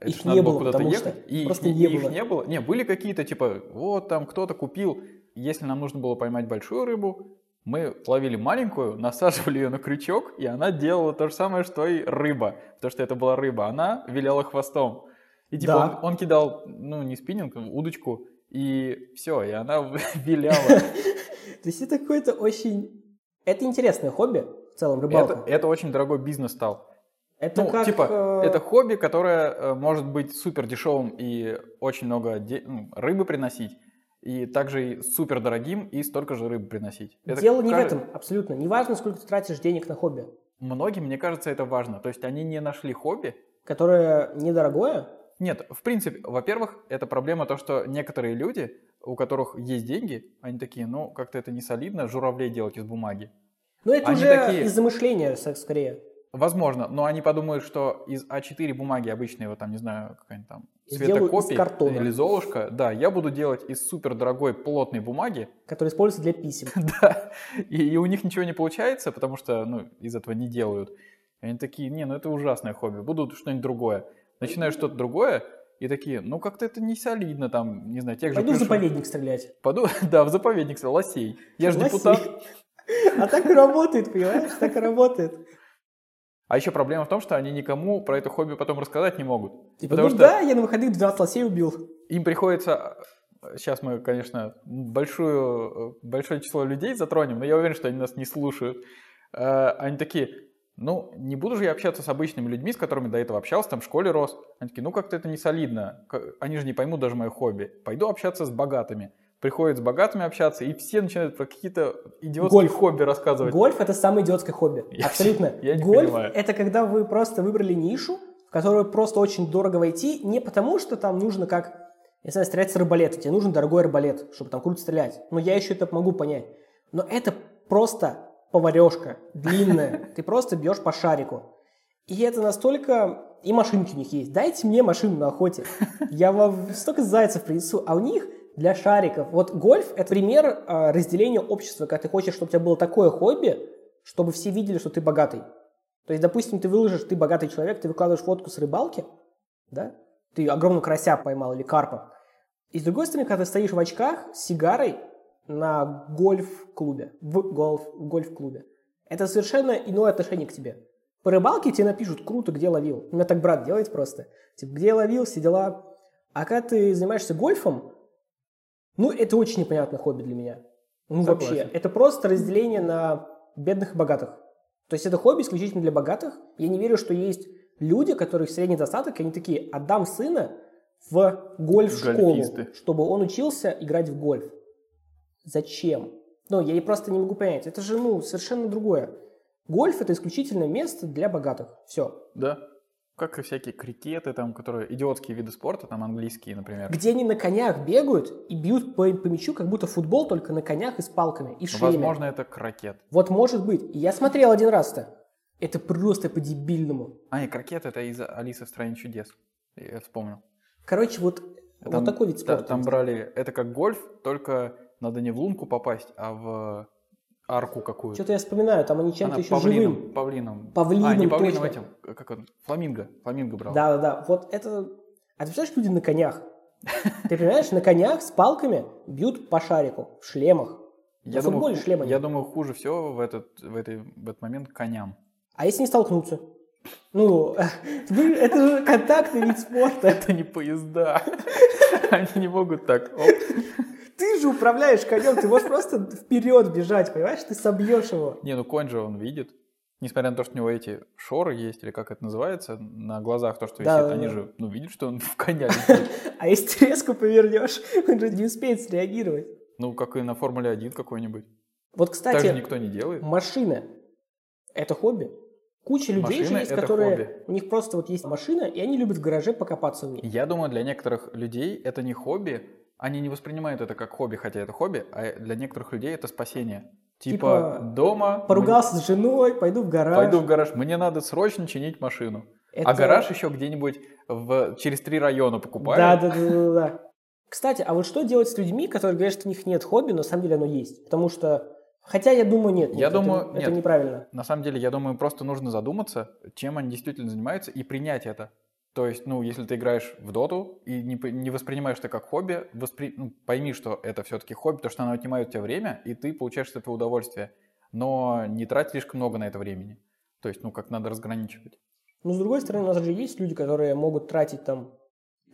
Это Их не было было, куда-то потому что ехать, и, просто и- не и их было. не было. Не, были какие-то, типа, вот там кто-то купил, если нам нужно было поймать большую рыбу, мы ловили маленькую, насаживали ее на крючок, и она делала то же самое, что и рыба. Потому что это была рыба. Она виляла хвостом. И типа Да. он, он кидал, ну, не спиннинг, удочку, и все, и она виляла. То есть это какое-то очень... Это интересное хобби, в целом, рыбалка. Это, это очень дорогой бизнес стал. Это ну, как... типа, э, это хобби, которое э, может быть супер дешевым и очень много де- ну, рыбы приносить, и также и супер дорогим и столько же рыбы приносить. Это Дело не в этом, абсолютно. Не важно, сколько ты тратишь денег на хобби, Многим, мне кажется, это важно. То есть они не нашли хобби. которое недорогое. Нет, в принципе, во-первых, это проблема то, что некоторые люди, у которых есть деньги, они такие, ну, как-то это не солидно, журавлей делать из бумаги. Но это Они уже такие- из-за мышления, скорее. Возможно, но они подумают, что из А4 бумаги обычной, вот там, не знаю, какая-нибудь там Сделаю из цветокопий картона. или Золушка, да, я буду делать из супер дорогой плотной бумаги, Который используется для писем. да, и, и у них ничего не получается, потому что, ну, из этого не делают. И они такие, не, ну это ужасное хобби, буду что-нибудь другое. Начинаю что-то другое, и такие, ну как-то это не солидно, там, не знаю, тех же Пойду в заповедник стрелять. Пойду, да, в заповедник, кстати, лосей. Я же депутат. А так и работает, понимаешь? Так и работает. А еще проблема в том, что они никому про это хобби потом рассказать не могут. Типа, Потому ну что- да, я на выходных 12 лосей убил. им приходится... Сейчас мы, конечно, большую, большое число людей затронем, но я уверен, что они нас не слушают. Э, Они такие, ну, не буду же я общаться с обычными людьми, с которыми до этого общался, там в школе рос. Они такие, ну, как-то это не солидно. Они же не поймут даже мое хобби. Пойду общаться с богатыми. Приходят с богатыми общаться, и все начинают про какие-то идиотские Гольф. хобби рассказывать. Гольф это самое идиотское хобби. Я- Абсолютно. я не Гольф понимаю. это когда вы просто выбрали нишу, в которую просто очень дорого войти, не потому что там нужно как, я знаю, стрелять с арбалета. Тебе нужен дорогой арбалет, чтобы там круто стрелять. Но я еще это могу понять. Но это просто поварешка длинная. Ты просто бьешь по шарику. И это настолько... И машинки у них есть. Дайте мне машину на охоте. Я вам столько зайцев принесу. А у них для шариков. Вот гольф – это пример э, разделения общества, когда ты хочешь, чтобы у тебя было такое хобби, чтобы все видели, что ты богатый. То есть, допустим, ты выложишь, ты богатый человек, ты выкладываешь фотку с рыбалки, да? Ты огромного карася поймал или карпа. И с другой стороны, когда ты стоишь в очках с сигарой на гольф-клубе, в гольф, гольф-клубе, это совершенно иное отношение к тебе. По рыбалке тебе напишут, круто, где ловил. У меня так брат делает просто. Типа, где ловил, все дела. А когда ты занимаешься гольфом, ну, это очень непонятное хобби для меня. Ну, Согласен. вообще. Это просто разделение на бедных и богатых. То есть это хобби исключительно для богатых. Я не верю, что есть люди, которых средний достаток, и они такие, отдам сына в гольф-школу, чтобы он учился играть в гольф. Зачем? Ну, я просто не могу понять. Это же, ну, совершенно другое. Гольф – это исключительно место для богатых. Все. Да. Как и всякие крикеты, там, которые идиотские виды спорта, там английские, например. Где они на конях бегают и бьют по, по мячу, как будто футбол, только на конях и с палками, и шлеме. Возможно, это крокет. Вот может быть. И я смотрел один раз-то. Это просто по-дебильному. А, нет, крокет это из Алисы в стране чудес. Я вспомнил. Короче, вот, Там- вот такой вид та- спорта. Там брали, это как гольф, только надо не в лунку попасть, а в арку какую-то. Что-то я вспоминаю, там они чем-то Она еще павлином, живым. павлином. Павлином, А, не павлином, точно. этим, как он, фламинго. Фламинго брал. Да-да-да. Вот это... А ты представляешь, люди на конях? Ты понимаешь, на конях с палками бьют по шарику, в шлемах. Я футболе думаю, шлема я думаю, хуже всего в этот, в, этой, в этот момент коням. А если не столкнуться? Ну, это же контактный вид спорта. Это не поезда. Они не могут так. Ты же управляешь конем, ты можешь просто вперед бежать, понимаешь? Ты собьешь его. Не, ну конь же он видит. Несмотря на то, что у него эти шоры есть, или как это называется, на глазах то, что висит, да, они да. же, ну, видят, что он в коня летит. А если резко повернешь, он же не успеет среагировать. Ну, как и на Формуле 1 какой-нибудь. Вот, Так же кстати, никто не делает. машина – это хобби. Куча людей же Машина есть, это которые... хобби. У них просто вот есть машина, и они любят в гараже покопаться в ней. Я думаю, для некоторых людей это не хобби, они не воспринимают это как хобби, хотя это хобби, а для некоторых людей это спасение. Типа, Типа, дома Поругался с женой, пойду в гараж. Пойду в гараж. Мне надо срочно чинить машину. А Это- гараж еще где-нибудь в... через три района покупаю. Да, да, да, да, да. Кстати, а вот что делать с людьми, которые говорят, что у них нет хобби, но на самом деле оно есть? Потому что, хотя я думаю, нет, Я нет, это- думаю, это, нет. неправильно. На самом деле, я думаю, просто нужно задуматься, чем они действительно занимаются, и принять это. То есть, ну, если ты играешь в доту и не, не воспринимаешь это как хобби, воспри- ну, пойми, что это все-таки хобби, потому что оно отнимает у тебя время, и ты получаешь от этого удовольствие. Но не трать слишком много на это времени. То есть, ну, как надо разграничивать. Но с другой стороны, у нас же есть люди, которые могут тратить там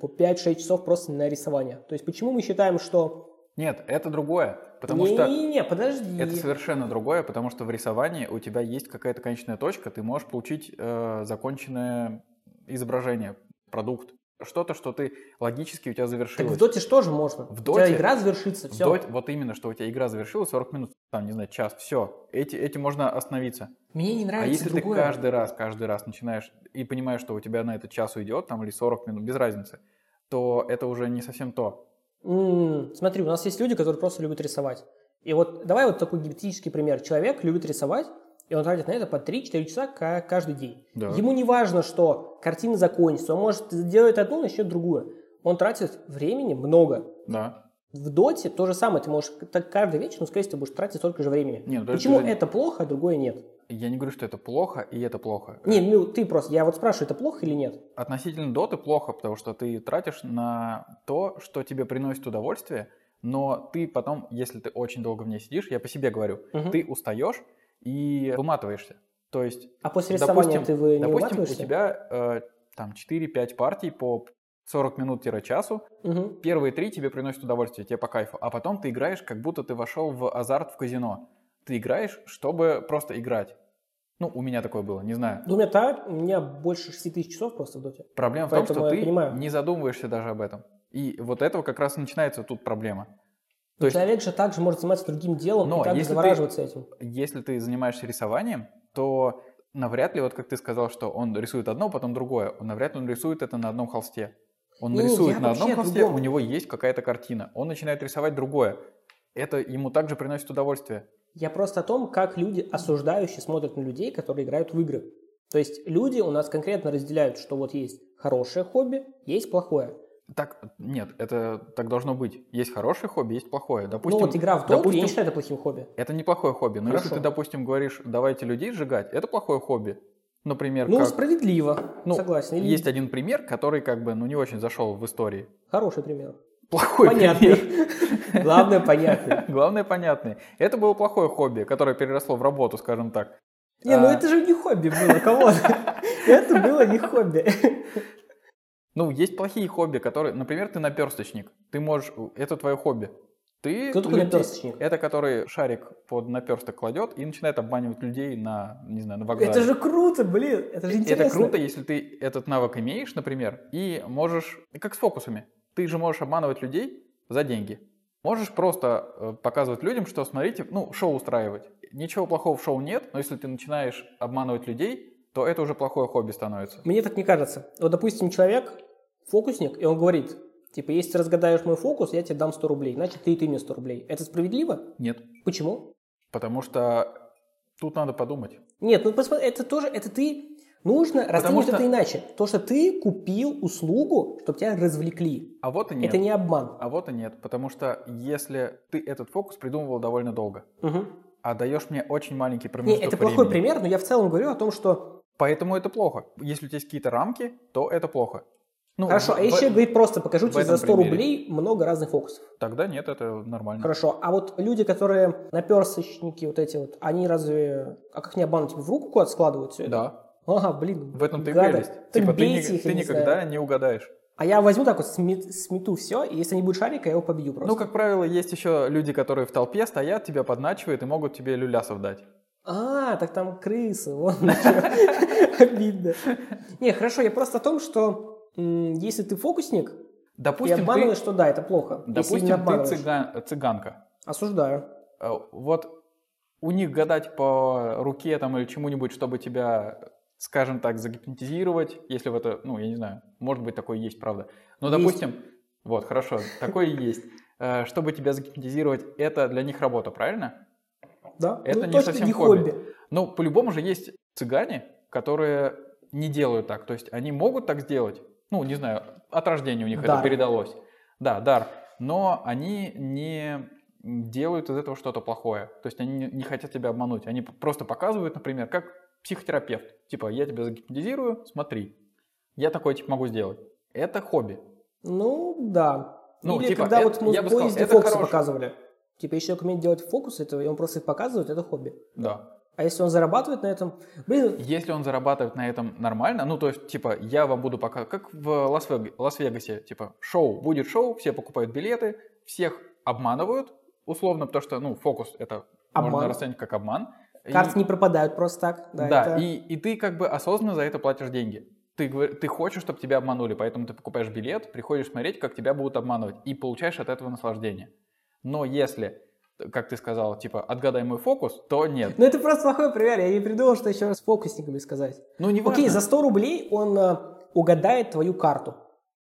по 5-6 часов просто на рисование. То есть почему мы считаем, что... Нет, это другое. Потому что Не-не-не, подожди. Это совершенно другое, потому что в рисовании у тебя есть какая-то конечная точка, ты можешь получить э, законченное изображение, продукт. Что-то, что ты логически у тебя Так завершилось. в доте же тоже можно. В У тебя доте- игра завершится, В все. доте- вот именно, что у тебя игра завершилась 40 минут, там, не знаю, час, все. Эти, этим можно остановиться. Мне не А нравится если другое. ты каждый раз, каждый раз начинаешь и понимаешь, что у тебя на это час уйдет, там, или 40 минут, без разницы, то это уже не совсем то. М, Смотри, у нас есть люди, которые просто любят рисовать. И вот давай вот такой гипотетический пример. Человек любит рисовать, и он тратит на это по 3-4 часа ка- каждый день. Да. Ему не важно, что картина закончится. Он может сделать одну, начнет другую. Он тратит времени много. Да. В доте то же самое. Ты можешь так каждый вечер, но, скорее всего, будешь тратить столько же времени. Не, ну, Почему это плохо, а другое нет? Я не говорю, что это плохо, и это плохо. Не, ну ты просто, я вот спрашиваю, это плохо или нет? Относительно доты плохо, потому что ты тратишь на то, что тебе приносит удовольствие, но ты потом, если ты очень долго в ней сидишь, я по себе говорю, Мгм. ты устаешь и выматываешься. То есть, А после рисования допустим, ты вы не допустим у тебя э, там 4-5 партий по 40 минут-часу, Мгм. первые три тебе приносят удовольствие, тебе по кайфу, а потом ты играешь, как будто ты вошел в азарт в казино. Ты играешь, чтобы просто играть. Ну, у меня такое было, не знаю. Ну, у меня так, у меня больше 6 тысяч часов просто в доте. Проблема в том, Поэтому что ты понимаю. не задумываешься даже об этом. И вот этого как раз и начинается тут проблема. То есть, Человек же также может заниматься другим делом Но и также если ты- завораживаться этим. если ты занимаешься рисованием, то навряд ли, вот как ты сказал, что он рисует одно, потом другое, он навряд ли он рисует это на одном холсте. Он Не-не, рисует на одном холсте, другом. у него есть какая-то картина. Он начинает рисовать другое. Это ему также приносит удовольствие. Я просто о том, как люди осуждающие смотрят на людей, которые играют в игры. То есть люди у нас конкретно разделяют, что вот есть хорошее хобби, есть плохое. Так, нет, это так должно быть. Есть хорошее хобби, есть плохое. Допустим, ну вот игра в я допустим, не считаю это плохим хобби. Это неплохое хобби. Но если Хорошо. ты, допустим, говоришь, давайте людей сжигать, это плохое хобби. Например, Ну, как... справедливо, Ну, согласен. Или Есть один пример, который как бы ну, не очень зашел в истории. Хороший пример. Плохой Понятный. пример. Главное, понятный. Главное, понятный. Это было плохое хобби, которое переросло в работу, скажем так. Не, ну А. это же не хобби было, кого Это было не хобби. Ну, есть плохие хобби, которые... Например, ты наперсточник. Ты можешь... Это твое хобби. Ты Кто такой наперсточник? Это который шарик под наперсток кладет и начинает обманывать людей на, не знаю, на вокзале. Это же круто, блин, это же интересно. Это круто, если ты этот навык имеешь, например, и можешь, как с фокусами, ты же можешь обманывать людей за деньги. Можешь просто э, показывать людям, что смотрите, ну, шоу устраивать. Ничего плохого в шоу нет, но если ты начинаешь обманывать людей, то это уже плохое хобби становится. Мне так не кажется. Вот, допустим, человек фокусник, и он говорит, типа, если ты разгадаешь мой фокус, я тебе дам 100 рублей, значит, ты и ты мне 100 рублей. Это справедливо? Нет. Почему? Потому что тут надо подумать. Нет, ну посмотри, это тоже, это ты, нужно расценивать что- это иначе. То, что ты купил услугу, чтобы тебя развлекли. А вот и нет. Это не обман. А вот и нет. Потому что если ты этот фокус придумывал довольно долго, Мгм. а даешь мне очень маленький промежуток это плохой времени, пример, но я в целом говорю о том, что... Поэтому это плохо. Если у тебя есть какие-то рамки, то это плохо. Ну, Хорошо, а в- человек говорит просто, покажу тебе за этом 100 примере. рублей много разных фокусов. Тогда нет, это нормально. Хорошо, а вот люди, которые наперсточники вот эти вот, они разве... А как не обмануть? В руку куда-то складывают все это? Да, Ага, блин. в этом ты и гады. прелесть. Так Типа ты, бейте ни- их, ты не никогда знаю. не угадаешь. А я возьму так вот, смет- смету все, и если не будет шарика, я его побью просто. Ну, как правило, есть еще люди, которые в толпе стоят, тебя подначивают и могут тебе люлясов дать. А, так там крысы, вон. Обидно. Не, хорошо, я просто о том, что если ты фокусник и Допустим, обманываешь, ты, что да, это плохо. Допустим, ты цыган- цыганка. Осуждаю. Э, Вот у них гадать по руке там или чему-нибудь, чтобы тебя, скажем так, загипнотизировать, если в это, ну, я не знаю, может быть, такое есть, правда. Но, Есть. допустим, вот, хорошо, такое и есть. Э, Чтобы тебя загипнотизировать, это для них работа, правильно? Да? Это Ну, не совсем хобби. хобби. Ну, по-любому же есть цыгане, которые не делают так. То есть они могут так сделать, ну, не знаю, от рождения у них Дар. это передалось. Да, дар. Но они не делают из этого что-то плохое. То есть они не- хотят тебя обмануть. Они просто показывают, например, как психотерапевт. Типа, я тебя загипнотизирую, смотри. Я такой тип могу сделать. Это хобби. Ну, да. Ну, Или типа, когда это- вот мы я в сказал, поезде это фокусы хороший. показывали. Типа, если человек умеет делать фокусы, то и он просто их показывает, это хобби. Да. А если он зарабатывает на этом... Блин, Если он зарабатывает на этом нормально, ну, то есть, типа, я вам буду пока, как в Лас-Вег- Лас-Вегасе, типа, шоу, будет шоу, все покупают билеты, всех обманывают, условно, потому что, ну, фокус это Обман. можно расценить как обман. И- карты не пропадают просто так. Да, да, это- и, и ты как бы осознанно за это платишь деньги. Ты, ты хочешь, чтобы тебя обманули, поэтому ты покупаешь билет, приходишь смотреть, как тебя будут обманывать, и получаешь от этого наслаждение. Но если, как ты сказал, типа, отгадай мой фокус, то нет. Ну, это просто плохой пример. Я не придумал, что еще с фокусниками сказать. Ну, не Окей, за 100 рублей он э, угадает твою карту.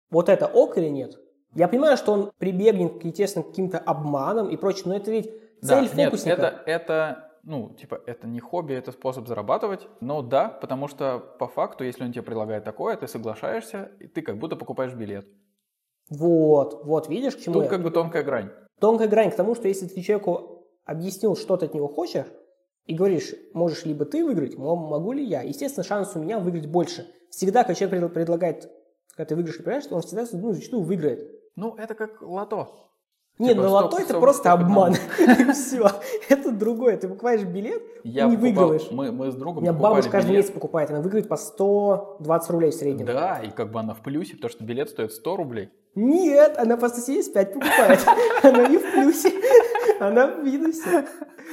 Вот это ок или нет? Я понимаю, что он прибегнет, естественно, к каким-то обманам и прочее, но это ведь цель нет, фокусника. это, это, ну, типа, это не хобби, это способ зарабатывать. Но да, потому что по факту, если он тебе предлагает такое, ты соглашаешься, и ты как будто покупаешь билет. Вот, вот, видишь, к чему Тут я? как бы тонкая грань. Тонкая грань к тому, что если ты человеку объяснил, что ты от него хочешь, и говоришь, можешь либо ты выиграть, мо- могу ли я, естественно, шанс у меня выиграть больше. Всегда, когда человек пред- предлагает, когда ты выиграешь проиграешь, он всегда, ну, зачастую выиграет. Ну, это как лото. Нет, Типа, ну стоп, лото это просто обман. Все, это другое. Ты покупаешь билет, Я не выигрываешь. Мы, мы с У другом меня покупали бабушка каждый месяц покупает, она выиграет по 120 рублей в среднем. Да, и как бы она в плюсе, потому что билет стоит 100 рублей. Нет, она по 175 покупает. Она не в плюсе, она в минусе.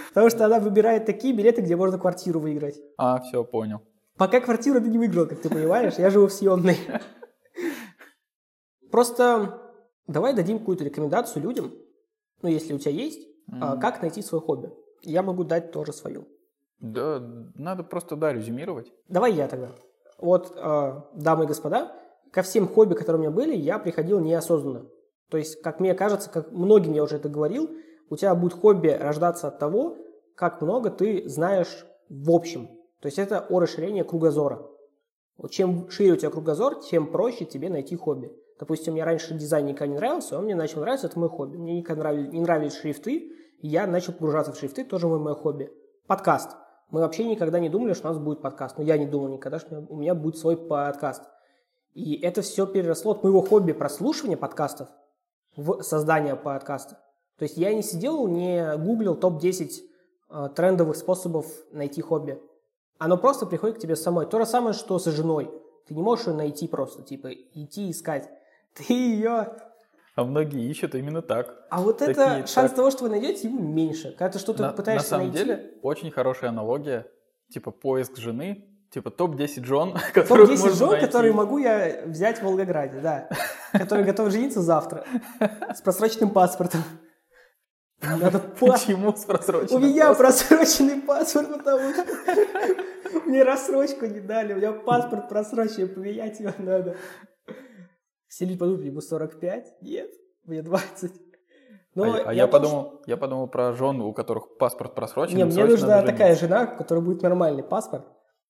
Потому что она выбирает такие билеты, где можно квартиру выиграть. А, все, понял. Пока квартиру ты не выиграл, как ты понимаешь, я живу в съемной. Просто давай дадим какую-то рекомендацию людям, ну, если у тебя есть, а, Мгм. как найти свое хобби. Я могу дать тоже свою. Да, надо просто, да, резюмировать. Давай я тогда. Вот, э, дамы и господа, ко всем хобби, которые у меня были, я приходил неосознанно. То есть, как мне кажется, как многим я уже это говорил, у тебя будет хобби рождаться от того, как много ты знаешь в общем. То есть, это о расширении кругозора. Вот чем шире у тебя кругозор, тем проще тебе найти хобби. Допустим, мне раньше дизайн никогда не нравился, он мне начал нравиться, это мой хобби. Мне никогда нравились, не нравились шрифты, и я начал погружаться в шрифты, тоже мое, мое хобби. Подкаст. Мы вообще никогда не думали, что у нас будет подкаст. Ну, я не думал никогда, что у меня будет свой подкаст. И это все переросло от моего хобби прослушивания подкастов в создание подкаста. То есть я не сидел, не гуглил топ-10 э, трендовых способов найти хобби. Оно просто приходит к тебе самой. То же самое, что со женой. Ты не можешь ее найти просто, типа, идти искать. Ты ее... А многие ищут именно так. А вот Такие это шанс так. того, что вы найдете, ему меньше. Когда ты что-то на, пытаешься на самом найти. деле, очень хорошая аналогия, типа поиск жены, типа топ-10 жен, которых Топ-10 можно жен, найти. которые могу я взять в Волгограде, да. Которые готовы жениться завтра. С просроченным паспортом. Надо. Почему с просроченным У меня просроченный паспорт, потому что мне рассрочку не дали. У меня паспорт просроченный, поменять его надо. Все люди подумают, ему 45? Нет, мне 20. Но а, я- а я подумал, я подумал про жен, у которых паспорт просрочен. Не, им мне нужна такая жена, у которой будет нормальный паспорт,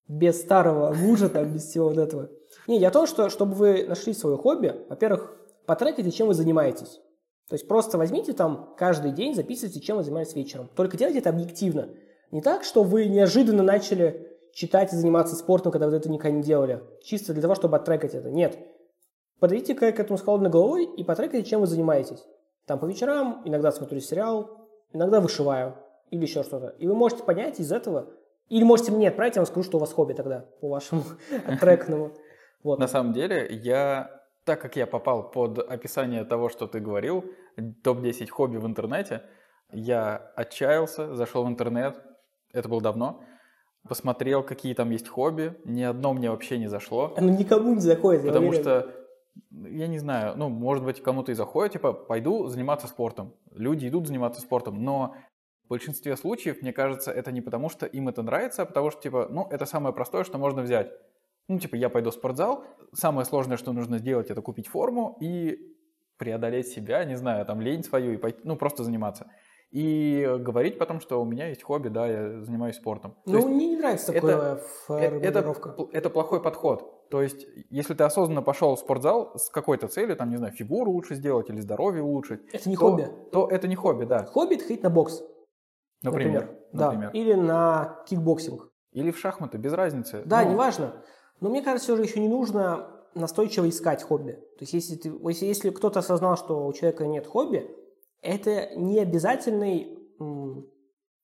без старого мужа, там, без всего вот этого. Не, я о том, что чтобы вы нашли свое хобби, во-первых, потрекайте, чем вы занимаетесь. То есть просто возьмите там каждый день, записывайте, чем вы занимаетесь вечером. Только делайте это объективно. Не так, что вы неожиданно начали читать и заниматься спортом, когда вы это никогда не делали. Чисто для того, чтобы оттрекать это. Нет. Подойдите к этому с холодной головой и потрекайте, чем вы занимаетесь. Там по вечерам иногда смотрю сериал, иногда вышиваю или еще что-то. И вы можете понять из этого, или можете мне отправить, я вам скажу, что у вас хобби тогда, по вашему трекному. Вот. На самом деле, я, так как я попал под описание того, что ты говорил, топ-10 хобби в интернете, я отчаялся, зашел в интернет, это было давно, посмотрел, какие там есть хобби, ни одно мне вообще не зашло, Оно никому не заходит. я потому что, я не знаю, ну, может быть, кому-то и заходит, типа, пойду заниматься спортом. Люди идут заниматься спортом, но в большинстве случаев, мне кажется, это не потому, что им это нравится, а потому что, типа, ну, это самое простое, что можно взять. Ну, типа, я пойду в спортзал, самое сложное, что нужно сделать, это купить форму и преодолеть себя, не знаю, там, лень свою и пойти, ну, просто заниматься. И говорить потом, что у меня есть хобби, да, я занимаюсь спортом. То Ну, мне не нравится такая э- это, формулировка. пл- это плохой подход. То есть, если ты осознанно пошел в спортзал с какой-то целью, там, не знаю, фигуру лучше сделать или здоровье улучшить, Это не то, хобби. то это не хобби, да. Хобби – это ходить на бокс, Например. например. Да. например. Или на кикбоксинг. Или в шахматы, без разницы. Да, Ну, неважно. Но мне кажется, все же еще не нужно настойчиво искать хобби. То есть, если, ты, если кто-то осознал, что у человека нет хобби, это не обязательный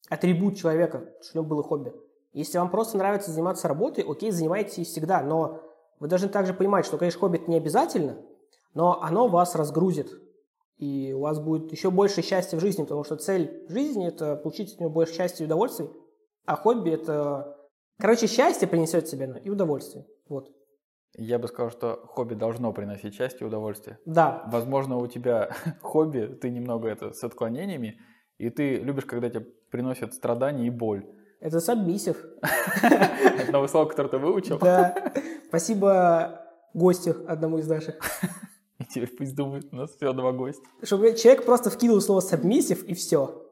атрибут человека, что у него было хобби. Если вам просто нравится заниматься работой, окей, занимайтесь всегда, но вы должны также понимать, что, конечно, хобби это не обязательно, но оно вас разгрузит. И у вас будет еще больше счастья в жизни, потому что цель жизни – это получить от него больше счастья и удовольствий, а хобби – это Короче, счастье принесет тебе ну, и удовольствие. Вот. Я бы сказал, что хобби должно приносить счастье и удовольствие. Да. Возможно, у тебя хобби, ты немного это с отклонениями, и ты любишь, когда тебе приносят страдания и боль. Это сабмиссив. Это новое слово, которое ты выучил. Да. Спасибо гостю одному из наших. И теперь пусть думают, у нас все два гостя. Чтобы человек просто вкинул слово сабмиссив и все.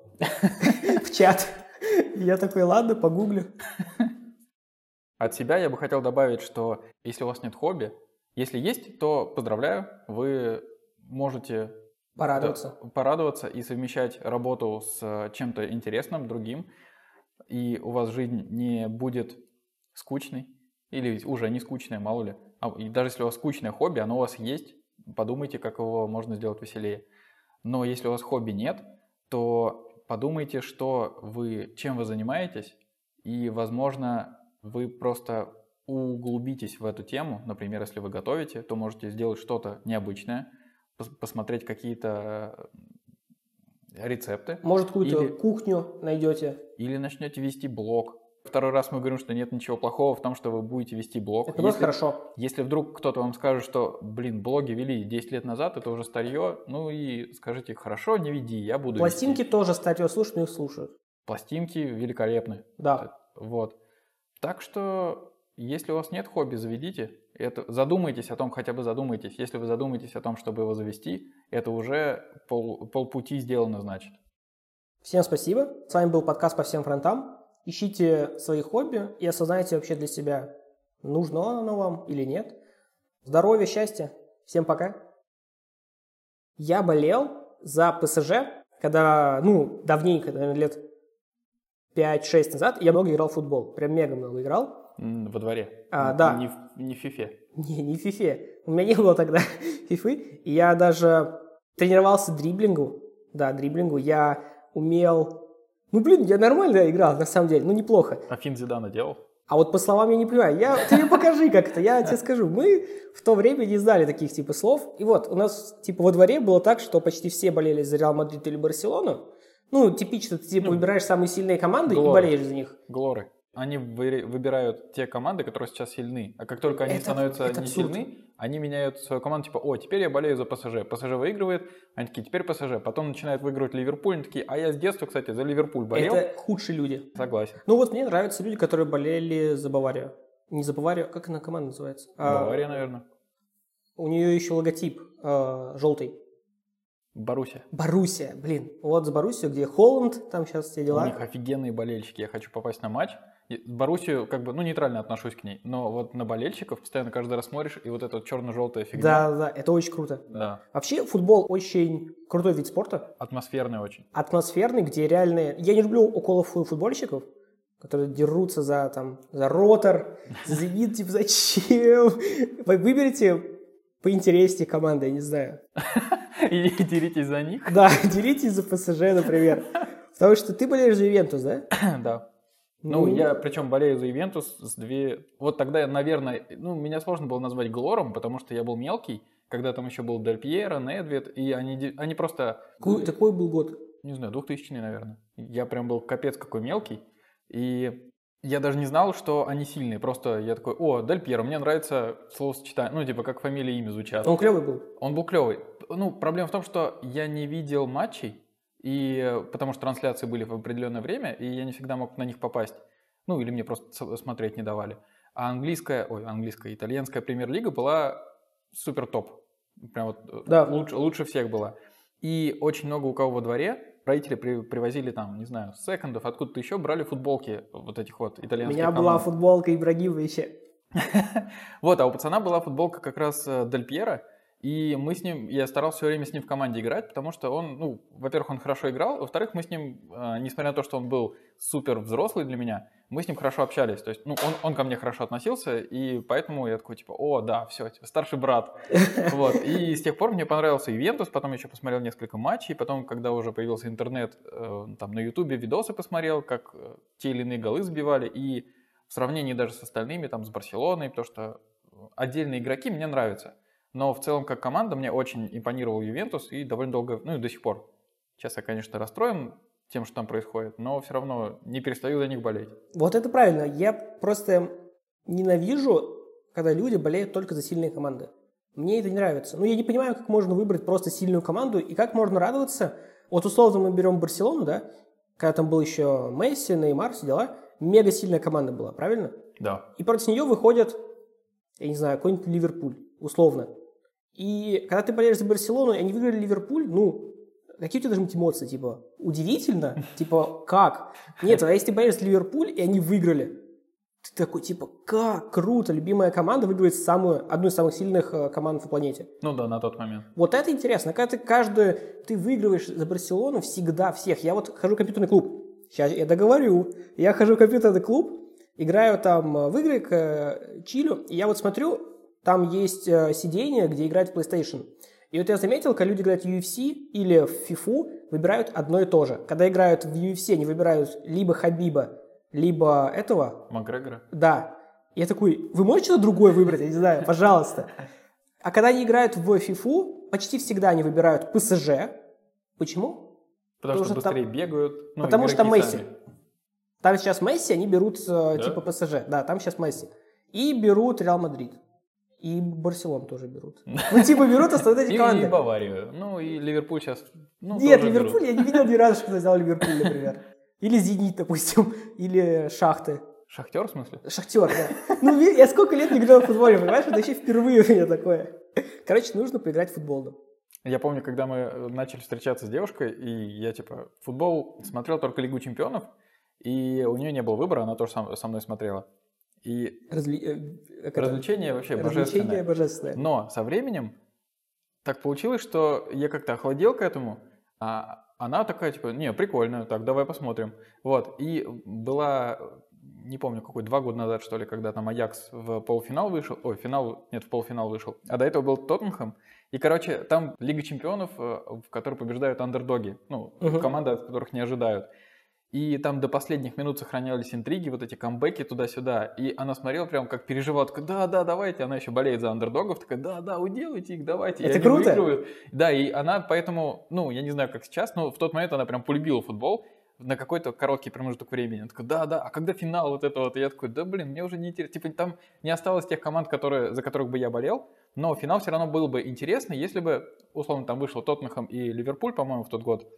В чат. Я такой, ладно, погуглю. От себя я бы хотел добавить, что если у вас нет хобби, если есть, то поздравляю, вы можете Порадоваться. да, порадоваться и совмещать работу с чем-то интересным, другим, и у вас жизнь не будет скучной, или уже не скучная, мало ли. А, и даже если у вас скучное хобби, оно у вас есть, подумайте, как его можно сделать веселее. Но если у вас хобби нет, то подумайте, что вы, чем вы занимаетесь, и, возможно, вы просто углубитесь в эту тему. Например, если вы готовите, то можете сделать что-то необычное, пос- посмотреть какие-то э, рецепты, Может, какую-то Или- кухню найдете. или начнете вести блог. Второй раз мы говорим, что нет ничего плохого в том, что вы будете вести блог. Это Если- хорошо. Если вдруг кто-то вам скажет, что, блин, блоги вели 10 лет назад, это уже старье, ну и скажите, хорошо, не веди, я буду Пластинки вести. тоже статью слушают, но их слушают. Пластинки великолепны. Да. Вот. Так что, если у вас нет хобби, заведите. Это, задумайтесь о том, хотя бы задумайтесь. Если вы задумаетесь о том, чтобы его завести, это уже пол, полпути сделано, значит. Всем спасибо. С вами был подкаст по всем фронтам. Ищите свои хобби и осознайте вообще для себя, нужно оно вам или нет. Здоровья, счастья. Всем пока. Я болел за ПСЖ, когда, ну, давненько, наверное, лет 5-6 назад, я много играл в футбол. Прям мега много играл. Во дворе. А, да. Не, не в фифе. Не, не в фифе. У меня не было тогда фифы. И я даже тренировался дриблингу. Да, дриблингу. Я умел... Ну, блин, я нормально играл, на самом деле. Ну, неплохо. А Финт Зидана делал? А вот по словам я не понимаю. Я, ты мне покажи как-то, я тебе скажу. Мы в то время не знали таких типа слов. И вот у нас типа во дворе было так, что почти все болели за Реал Мадрид или Барселону. Ну, типично, ты типа Ну, выбираешь самые сильные команды и глоры. болеешь за них. Глоры. Они вы- выбирают те команды, которые сейчас сильны. А как только они Это- становятся это не абсурд. сильны, они меняют свою команду, типа, о, теперь я болею за ПСЖ. ПСЖ выигрывает, они такие, теперь ПСЖ. Потом начинают выигрывать Ливерпуль, они такие, а я с детства, кстати, за Ливерпуль болел. Это худшие люди. Согласен. Ну вот мне нравятся люди, которые болели за Баварию. Не за Баварию, как она команда называется? А, Бавария, наверное. у нее еще логотип а, желтый. Боруссия. Боруссия, блин. Вот за Боруссию, где Холланд, там сейчас все У дела. них офигенные болельщики. Я хочу попасть на матч. Боруссию, как бы, ну, нейтрально отношусь к ней. Но вот на болельщиков постоянно каждый раз смотришь, и вот эта вот черно-желтая фигня. Да, да, это очень круто. Да. Вообще футбол очень крутой вид спорта, Атмосферный очень. атмосферный, где реальные... Я не люблю около фу- футбольщиков, которые дерутся за, там, за ротор, за «Зенит», типа, зачем? Вы выберите поинтереснее команды, я не знаю. И деритесь за них. Да, деритесь за ПСЖ, например. Потому что ты болеешь за Ювентус, да? Да. Ну, я причем болею за Ивентус с две... Вот тогда я, наверное... Ну, меня сложно было назвать Глором, потому что я был мелкий, когда там еще был Дель Пьеро, Недвед, и они, они просто... Какой, такой был год. не знаю, 2000 наверное. Я прям был капец какой мелкий. И я даже не знал, что они сильные. Просто я такой, о, Дель Пьеро, мне нравится словосочетание. Ну, типа, как фамилия и имя звучат. Он клевый был. Он был клевый. Ну, проблема в том, что я не видел матчей, и потому что трансляции были в определенное время, и я не всегда мог на них попасть. Ну, или мне просто смотреть не давали. А английская, ой, английская, итальянская премьер-лига была супер топ. Прям вот э, Да. лучше, лучше всех была. И очень много у кого во дворе родители при- привозили там, не знаю, с секондов, откуда-то еще, брали футболки вот этих вот У итальянских меня была команд. футболка Ибрагимовича. Вот, а у пацана была футболка как раз э, Дель Пьеро, и мы с ним, я старался все время с ним в команде играть, потому что он, ну, во-первых, он хорошо играл, во-вторых, мы с ним, э, несмотря на то, что он был супер взрослый для меня, мы с ним хорошо общались, то есть, ну, он, он ко мне хорошо относился, и поэтому я такой, типа, о, да, все, старший брат, вот, и с тех пор мне понравился Ивентус, потом еще посмотрел несколько матчей, потом, когда уже появился интернет, э, там, на Ютубе видосы посмотрел, как э, те или иные голы сбивали, и в сравнении даже с остальными, там, с Барселоной, потому что отдельные игроки мне нравятся. Но в целом, как команда, мне очень импонировал Ювентус и довольно долго, ну и до сих пор. Сейчас я, конечно, расстроен тем, что там происходит, но все равно не перестаю за них болеть. Вот это правильно. Я просто ненавижу, когда люди болеют только за сильные команды. Мне это не нравится. Ну, я не понимаю, как можно выбрать просто сильную команду и как можно радоваться. Вот условно мы берем Барселону, да, когда там был еще Месси, Неймар, все дела. Мега сильная команда была, правильно? Да. И против нее выходит, я не знаю, какой-нибудь Ливерпуль, условно. И когда ты болеешь за Барселону, и они выиграли Ливерпуль, ну, какие у тебя должны быть эмоции? Типа, удивительно? Типа, как? Нет, а если ты болеешь Ливерпуль, и они выиграли, ты такой, типа, как круто, любимая команда выигрывает самую, одну из самых сильных э, команд на планете. Ну да, на тот момент. Вот это интересно. Когда ты каждую, ты выигрываешь за Барселону всегда всех. Я вот хожу в компьютерный клуб. Сейчас я договорю. Я хожу в компьютерный клуб, играю там э, в игры к э, чилю, и я вот смотрю, там есть э, сиденье, где играют в PlayStation. И вот я заметил, когда люди играют в UFC или в FIFA, выбирают одно и то же. Когда играют в UFC, они выбирают либо Хабиба, либо этого, Макгрегора. да. Я такой, вы можете что-то другое выбрать? Я не знаю, пожалуйста. А когда они играют в FIFA, почти всегда они выбирают ПСЖ. Почему? Потому, Потому что что там- быстрее бегают. ну, Потому что Месси. сами. Там сейчас Месси, они берут э, Да? типа ПСЖ. Да, там сейчас Месси. И берут Реал Мадрид. И Барселон тоже берут. Ну, типа берут остальные эти И, и команды. Баварию. Ну и Ливерпуль сейчас. Ну, Нет, Ливерпуль, берут. я не видел ни разу, что взял Ливерпуль, например. Или Зенит, допустим. Или Шахты. Шахтер, в смысле? Шахтер, да. Ну, я сколько лет не играл в футболе, понимаешь? Это еще впервые у меня такое. Короче, нужно поиграть в футбол. Я помню, когда мы начали встречаться с девушкой, и я, типа, футбол смотрел только Лигу чемпионов, и у нее не было выбора, она тоже сам- со мной смотрела. И Разли- э, это? развлечение вообще Развлечение божественное. божественное. Но со временем так получилось, что я как-то охладел к этому, а она такая, типа, не, прикольно, так, давай посмотрим. Вот, и была, не помню, какой, два года назад, что ли, когда там Аякс в полуфинал вышел, ой, финал, нет, в полуфинал вышел, а до этого был Тоттенхэм, и, короче, там Лига чемпионов, э, в которой побеждают андердоги, ну, Мгм. команды, от которых не ожидают. И там до последних минут сохранялись интриги, вот эти камбэки туда-сюда, и она смотрела прям как переживала, такая, да, да, давайте, она еще болеет за андердогов, такая, да, да, уделайте их, давайте, Это круто. Выигрывают. Да, и она поэтому, ну, я не знаю, как сейчас, но в тот момент она прям полюбила футбол, на какой-то короткий промежуток времени. Она такая, да, да, а когда финал вот этого? Вот? И я такой, да, блин, мне уже не интересно. Типа там не осталось тех команд, которые, за которых бы я болел, но финал все равно был бы интересный, если бы, условно, там вышел Тоттенхэм и Ливерпуль, по-моему, в тот год.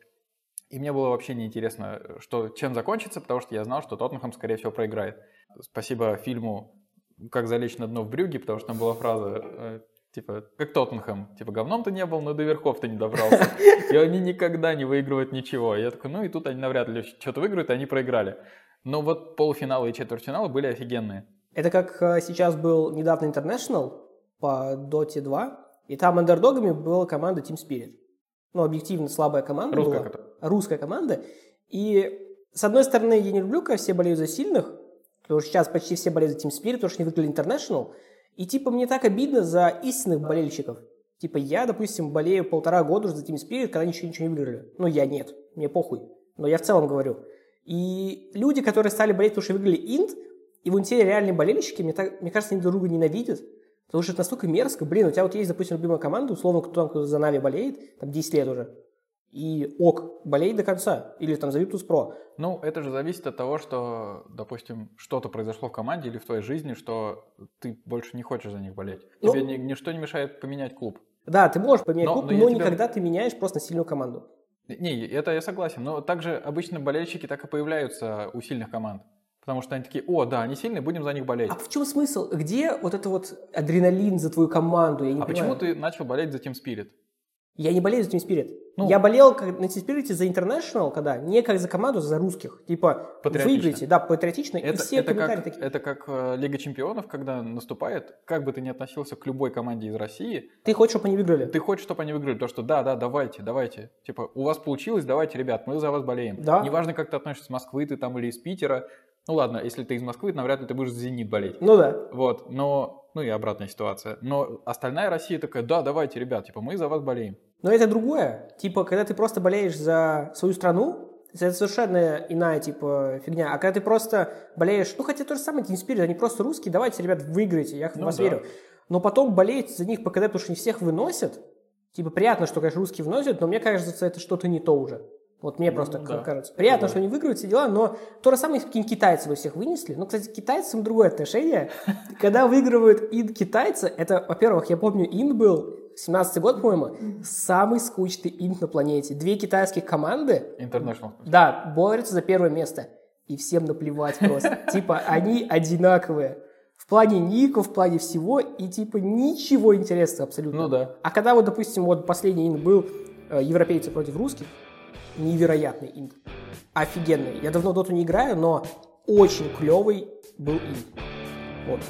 И мне было вообще неинтересно, что, чем закончится, потому что я знал, что Тоттенхэм, скорее всего, проиграет. Спасибо фильму «Как залечь на дно в брюге», потому что там была фраза э, Типа, как Тоттенхэм. Типа, говном ты не был, но до верхов ты не добрался. И они никогда не выигрывают ничего. Я такой, ну и тут они навряд ли что-то выиграют, они проиграли. Но вот полуфиналы и четвертьфиналы были офигенные. Это как э, сейчас был недавно International по Dota 2, и там андердогами была команда Team Spirit. Ну, объективно слабая команда Русская, была. которая. Русская команда. И, с одной стороны, я не люблю, когда все болеют за сильных, потому что сейчас почти все болеют за Team Spirit, потому что они выиграли International. И типа мне так обидно за истинных болельщиков. Типа я, допустим, болею полтора года уже за Team Spirit, когда ничего, ничего не выиграли. Ну, я нет, мне похуй. Но я в целом говорю. И люди, которые стали болеть, потому что выиграли Инт, и вон те реальные болельщики, мне, так, мне кажется, они друг друга ненавидят. Потому что это настолько мерзко. Блин, у тебя вот есть, допустим, любимая команда, условно, кто там кто за Нави болеет, там 10 лет уже и ок, болей до конца, или там за Virtus.pro. Ну, это же зависит от того, что, допустим, что-то произошло в команде или в твоей жизни, что ты больше не хочешь за них болеть. Ну, Тебе ни, ничто не мешает поменять клуб. Да, ты можешь поменять но, клуб, но, но тебя... никогда ты меняешь просто сильную команду. Не, это я согласен, но также обычно болельщики так и появляются у сильных команд. Потому что они такие, о, да, они сильные, будем за них болеть. А в чем смысл? Где вот это вот адреналин за твою команду? Я не а понимаю. почему ты начал болеть за Team Spirit? Я не болею за Team Spirit. Ну, я болел как, на Team Spirit за International, когда не как за команду, а за русских. Типа, выиграйте, да, патриотично, это, и все это комментарии как, такие. Это как э, Лига Чемпионов, когда наступает, как бы ты ни относился к любой команде из России. Ты хочешь, чтобы они выиграли? Ты хочешь, чтобы они выиграли, то что да, да, давайте, давайте. Типа, у вас получилось, давайте, ребят, мы за вас болеем. Да. Неважно, как ты относишься с Москвы, ты там или из Питера. Ну ладно, если ты из Москвы, навряд ли ты будешь за Зенит болеть. Ну да. Вот, но, ну и обратная ситуация. Но остальная Россия такая, да, давайте, ребят, типа, мы за вас болеем. Но это другое. Типа, когда ты просто болеешь за свою страну, это совершенно иная, типа, фигня. А когда ты просто болеешь, ну, хотя то же самое, Spirit, они просто русские, давайте, ребят, выиграйте, я в ну, вас да. верю. Но потом болеть за них по КД, потому что не всех выносят, типа, приятно, что, конечно, русские выносят, но мне кажется, это что-то не то уже. Вот мне просто да. кажется. Приятно, да. что они выигрывают все дела, но то же самое, какие китайцы вы всех вынесли. Ну, кстати, к китайцам другое отношение. Когда выигрывают ин китайцы, это, во-первых, я помню, ин был 17 год, по-моему, самый скучный инт на планете. Две китайских команды. International. Да, борются за первое место. И всем наплевать просто. Типа, они одинаковые. В плане ников, в плане всего, и типа ничего интересного абсолютно. Ну да. А когда вот, допустим, вот последний инт был э, европейцы против русских, невероятный инт. Офигенный. Я давно доту не играю, но очень клевый был инт. Вот.